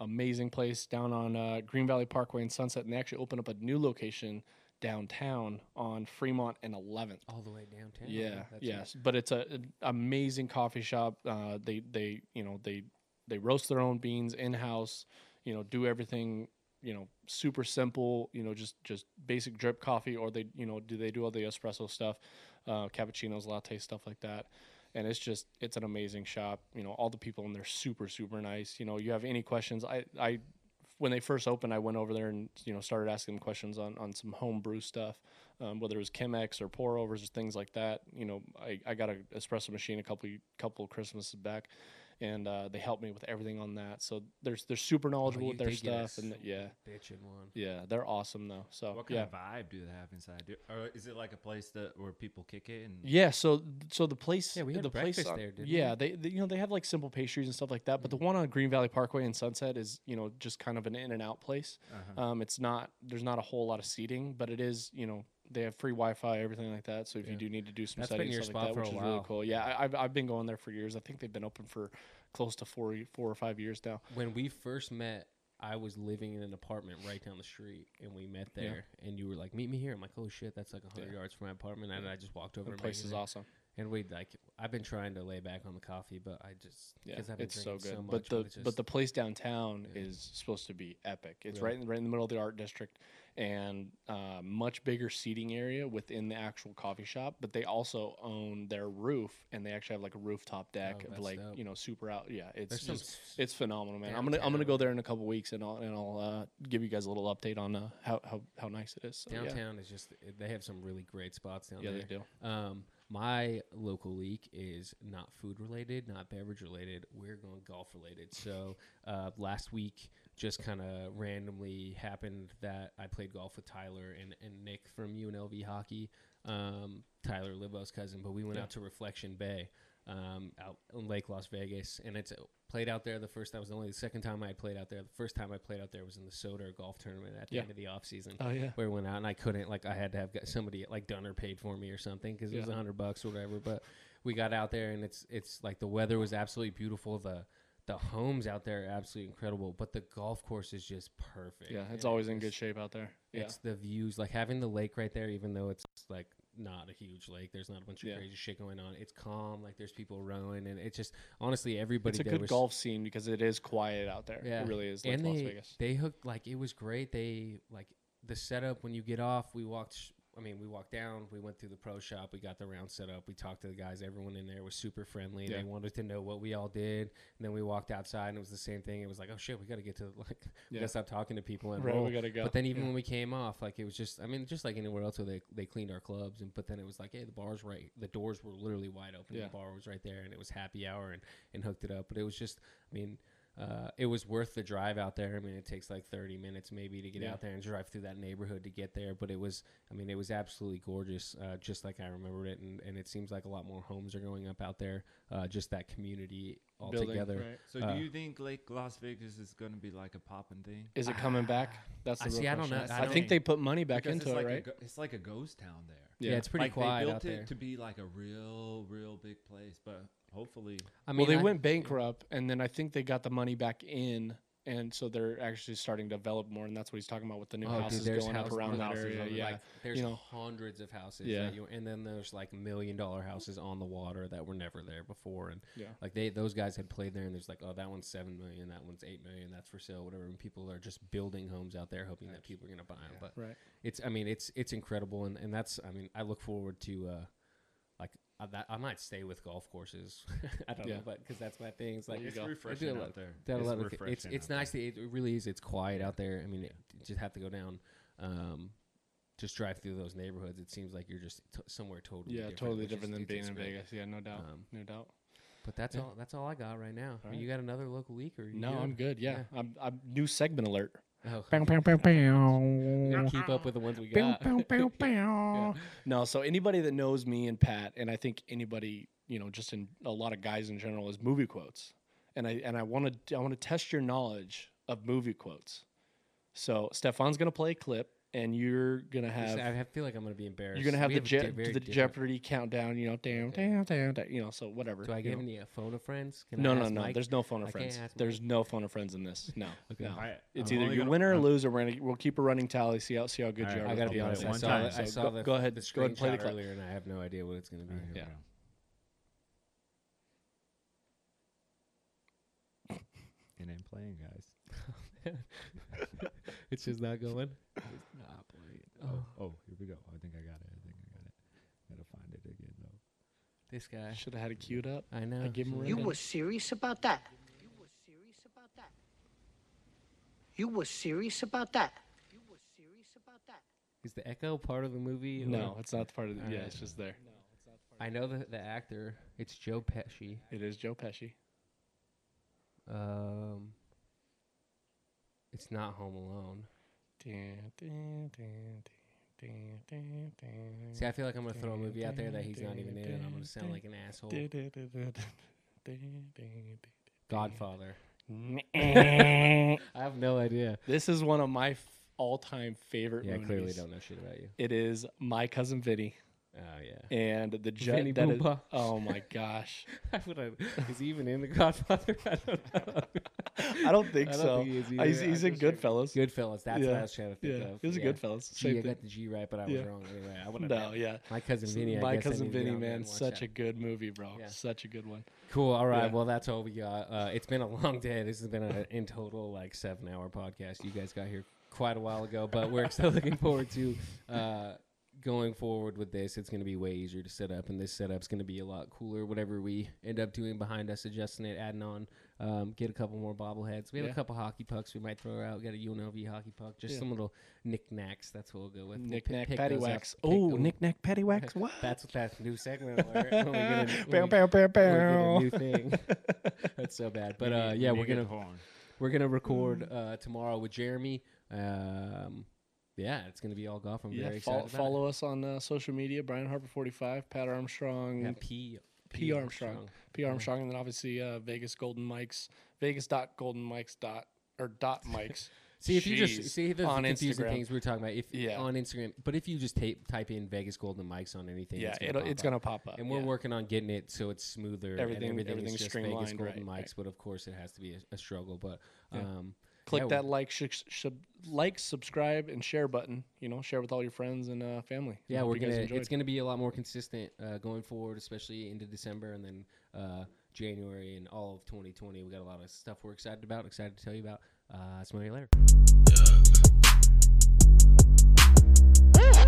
Amazing place down on uh, Green Valley Parkway in Sunset, and they actually opened up a new location downtown on Fremont and 11th. All the way downtown. Yeah, That's yes, but it's a an amazing coffee shop. Uh, they they you know they they roast their own beans in house. You know, do everything. You know, super simple. You know, just just basic drip coffee, or they you know do they do all the espresso stuff, uh, cappuccinos, lattes, stuff like that. And it's just it's an amazing shop. You know, all the people in there super super nice. You know, you have any questions, I I when they first opened, I went over there and you know started asking them questions on, on some home brew stuff, um, whether it was Chemex or pour overs or things like that. You know, I, I got an espresso machine a couple couple Christmases back, and uh, they helped me with everything on that. So they're they're super knowledgeable you with their stuff, and yeah, bitchin' one. yeah, they're awesome though. So What kind yeah. of vibe do they have inside? Do, or is it like a place that where people kick it and Yeah, so so the place, Yeah, we had the place, breakfast on- there, didn't yeah, they, they you know they have like simple pastries and stuff like that. But the one on Green Valley Parkway in Sunset is you know just kind of an in and out place. Uh-huh. Um, it's not there's not a whole lot of seating, but it is you know they have free Wi-Fi, everything like that. So if you do need to do some That's settings your stuff like that, for which is really cool. Yeah, I, I've I've been going there for years. I think they've been open for close to four four or five years now. When we first met, I was living in an apartment right down the street, and we met Yeah. there. And you were like, "Meet me here." I'm like, "Oh shit, that's like hundred Yeah. yards from my apartment." And I just walked over. The and place is awesome. and we like. I've been trying to lay back on the coffee, but I just yeah, I've been it's so good. much, but the but just- the place downtown Yeah. is supposed to be epic. It's Really? right in right in the middle of the art district, and uh, much bigger seating area within the actual coffee shop. But they also own their roof, and they actually have like a rooftop deck Oh, of like dope. you know super out. Yeah, it's There's just it's phenomenal, man. I'm gonna I'm gonna go there in a couple weeks, and I'll and I'll uh, give you guys a little update on uh, how how how nice it is. So, yeah. downtown is just they have some really great spots down Yeah, there. they do. Um, my local leak is not food related, not beverage related. We're going golf related. So uh, last week, just kind of randomly happened that I played golf with Tyler and, and Nick from UNLV hockey. Um, Tyler Libo's cousin, but we went Yeah. out to Reflection Bay, um, out in Lake Las Vegas, and it's played out there. The first that was only the second time I played out there. The first time I played out there was in the Soder golf tournament at the Yeah. end of the off season Oh yeah. where we went out and I couldn't like I had to have got somebody like Dunner paid for me or something because it was Yeah. a hundred bucks or whatever. But we got out there and it's it's like the weather was absolutely beautiful. The the homes out there are absolutely incredible, but the golf course is just perfect. Yeah, it's always in good shape out there. Yeah. It's the views, like having the lake right there, even though it's like not a huge lake. There's not a bunch of Yeah. crazy shit going on. It's calm, like there's people rowing, and it's just honestly everybody. It's a good was- golf scene because it is quiet out there. Yeah. It really is like and Las they Vegas. they hooked like it was great. They like the setup when you get off. We walked. I mean, we walked down. We went through the pro shop. We got the round set up. We talked to the guys. Everyone in there was super friendly. Yeah. They wanted to know what we all did. And then we walked outside, and it was the same thing. It was like, oh shit, we got to get to like, we got to stop talking to people and Right, roll. we gotta go. But then even Yeah. when we came off, like it was just, I mean, just like anywhere else where they, they cleaned our clubs, and but then it was like, hey, the bar's right, the doors were literally wide open, Yeah. the bar was right there, and it was happy hour, and and hooked it up. But it was just, I mean, uh, it was worth the drive out there. I mean, it takes like thirty minutes maybe to get Yeah. out there and drive through that neighborhood to get there, but it was, I mean, it was absolutely gorgeous, uh, just like I remembered it, and and it seems like a lot more homes are going up out there, uh, just that community altogether. Building, right. So Uh, do you think Lake Las Vegas is going to be like a popping thing? Is it coming back? That's the I real see, I don't know- I I, don't think think- they put money back into it's it, like right? A, go- it's like a ghost town there. Yeah, it's pretty like quiet they built out it there. to be like a real, real big place, but hopefully, I well, they I- went bankrupt, and then I think they got the money back in, and so they're actually starting to develop more, and that's what he's talking about with the new Oh, houses there's going up around that area. on Yeah, Like, there's you know. hundreds of houses. Yeah. that you, and then there's like million dollar houses on the water that were never there before. And Yeah. like they, those guys had played there, and there's like, oh, that one's seven million, that one's eight million, that's for sale, whatever. And people are just building homes out there, hoping that people are gonna buy them. But right. it's, I mean, it's it's incredible, and and that's, I mean, I look forward to. uh like uh, that, I might stay with golf courses. I don't Yeah. know, but because that's my thing. It's like it's go. I do refreshing a out there. It's lot of- it's it's out nice. To, it really is. It's quiet out there. I mean, it, you just have to go down. Um, just drive through those neighborhoods. It seems like you're just t- somewhere totally Yeah, different, totally which is- different than being in. Vegas. Yeah, no doubt. Um, no doubt. But that's Yeah. all. That's all I got right now. All You got another local leak, or you No, good? I'm good. Yeah, I'm, I'm new segment alert. Oh, Bow, bow, bow, bow. keep up with the ones we Bow, got. bow, bow, bow. No, so anybody that knows me and Pat, and I think anybody, you know, just in a lot of guys in general, is movie quotes, and I and I want to I want to test your knowledge of movie quotes. So Stefan's gonna play a clip, and you're gonna have I feel like I'm gonna be embarrassed. you're gonna have We the a Je- di- the different- Jeopardy countdown. You know, damn, Okay. damn, down, down, you know. So whatever. Do I you give know. any uh, phone of friends? Can I No, no, no. Mike? There's no phone of friends. There's Mike. no phone of friends in this. No. Okay. no. I- It's I'm either you gonna- win or I'm- lose, or we're gonna we'll keep a running tally. See how see how good All you are. I with gotta be I'll honest. I one saw, time, the, I saw go- the go ahead, the go ahead and play the screenshot clip. earlier, and I have no idea what it's gonna be. All right, here Yeah. we go. It ain't playing, guys. it's just not going. It's. Oh, oh, here we go. I think I got it. I think I got it. Gotta find it again though. This guy. Should have had it queued up. I know. I give him a. You been- were serious about that. You were serious about that. You were serious about that. You were serious about that. Is the echo part of the movie? or- No, it's not part of the. Yeah, Alright. it's just there. I know the the actor. It's Joe Pesci. It is Joe Pesci. Um, it's not Home Alone. See, I feel like I'm gonna throw a movie out there that he's not even in, and I'm gonna sound like an asshole. Godfather. I have no idea. this is one of my f- all-time favorite Yeah, I clearly don't know shit about you. It is My Cousin Vinny. Oh yeah. and the Vinny that is, oh my gosh I is he even in the Godfather? I don't know. i don't think I don't so think he is Uh, he's, I he's in just goodfellas Goodfellas. That's what I was trying to think yeah of. he was a yeah. goodfellas Gee, same I thing got the G right, but I was Yeah. wrong anyway. I would have no yeah My cousin Vinny. I my guess cousin need vinny man such that. a good movie bro Yeah. such a good one Cool. All right. Yeah. Well, that's all we got. Uh, it's been a long day. This has been a in total like seven hour podcast. You guys got here quite a while ago, but we're still looking forward to uh, going forward with this. It's going to be way easier to set up, and this setup's going to be a lot cooler. Whatever we end up doing behind us, adjusting it, adding on, um, get a couple more bobbleheads. We have Yeah. a couple hockey pucks we might throw out. Got a UNLV hockey puck. Just Yeah. some little knickknacks. That's what we'll go with. We'll Knick pi- knack pick patty those up, wax. Oh, knickknack knick knack wax. What? That's what that new segment alert. when we get a- when Bow, we- bow, bow, we get a new thing. That's so bad. But uh, yeah, we're gonna Horn. we're gonna record uh, tomorrow with Jeremy. Um, yeah, it's gonna be all golf. I'm Yeah, very fol- excited. follow us on uh, social media. Bryan Harper forty five, Pat Armstrong, it. Yeah, P P Armstrong, P Armstrong, and then obviously uh, Vegas Golden Mics, Vegas dot Golden Mics dot or dot Mics. See if you Jeez. just see the On confusing Instagram. things we were talking about. If Yeah. on Instagram, but if you just tape, type in Vegas Golden Mics on anything, yeah, it's gonna, it'll, pop it's up. gonna pop up. And we're yeah. working on getting it so it's smoother. Everything- and everything everything's is just Vegas streamlined, Golden right, Mics, right. but of course it has to be a, a struggle. But um, Click yeah, that like, sh- sh- like, subscribe, and share button. You know, share with all your friends and uh, family. Yeah, we're gonna. It's gonna be a lot more consistent uh, going forward, especially into December and then uh, January and all of 2020. We got a lot of stuff we're excited about. Excited to tell you about. Uh, smell you later.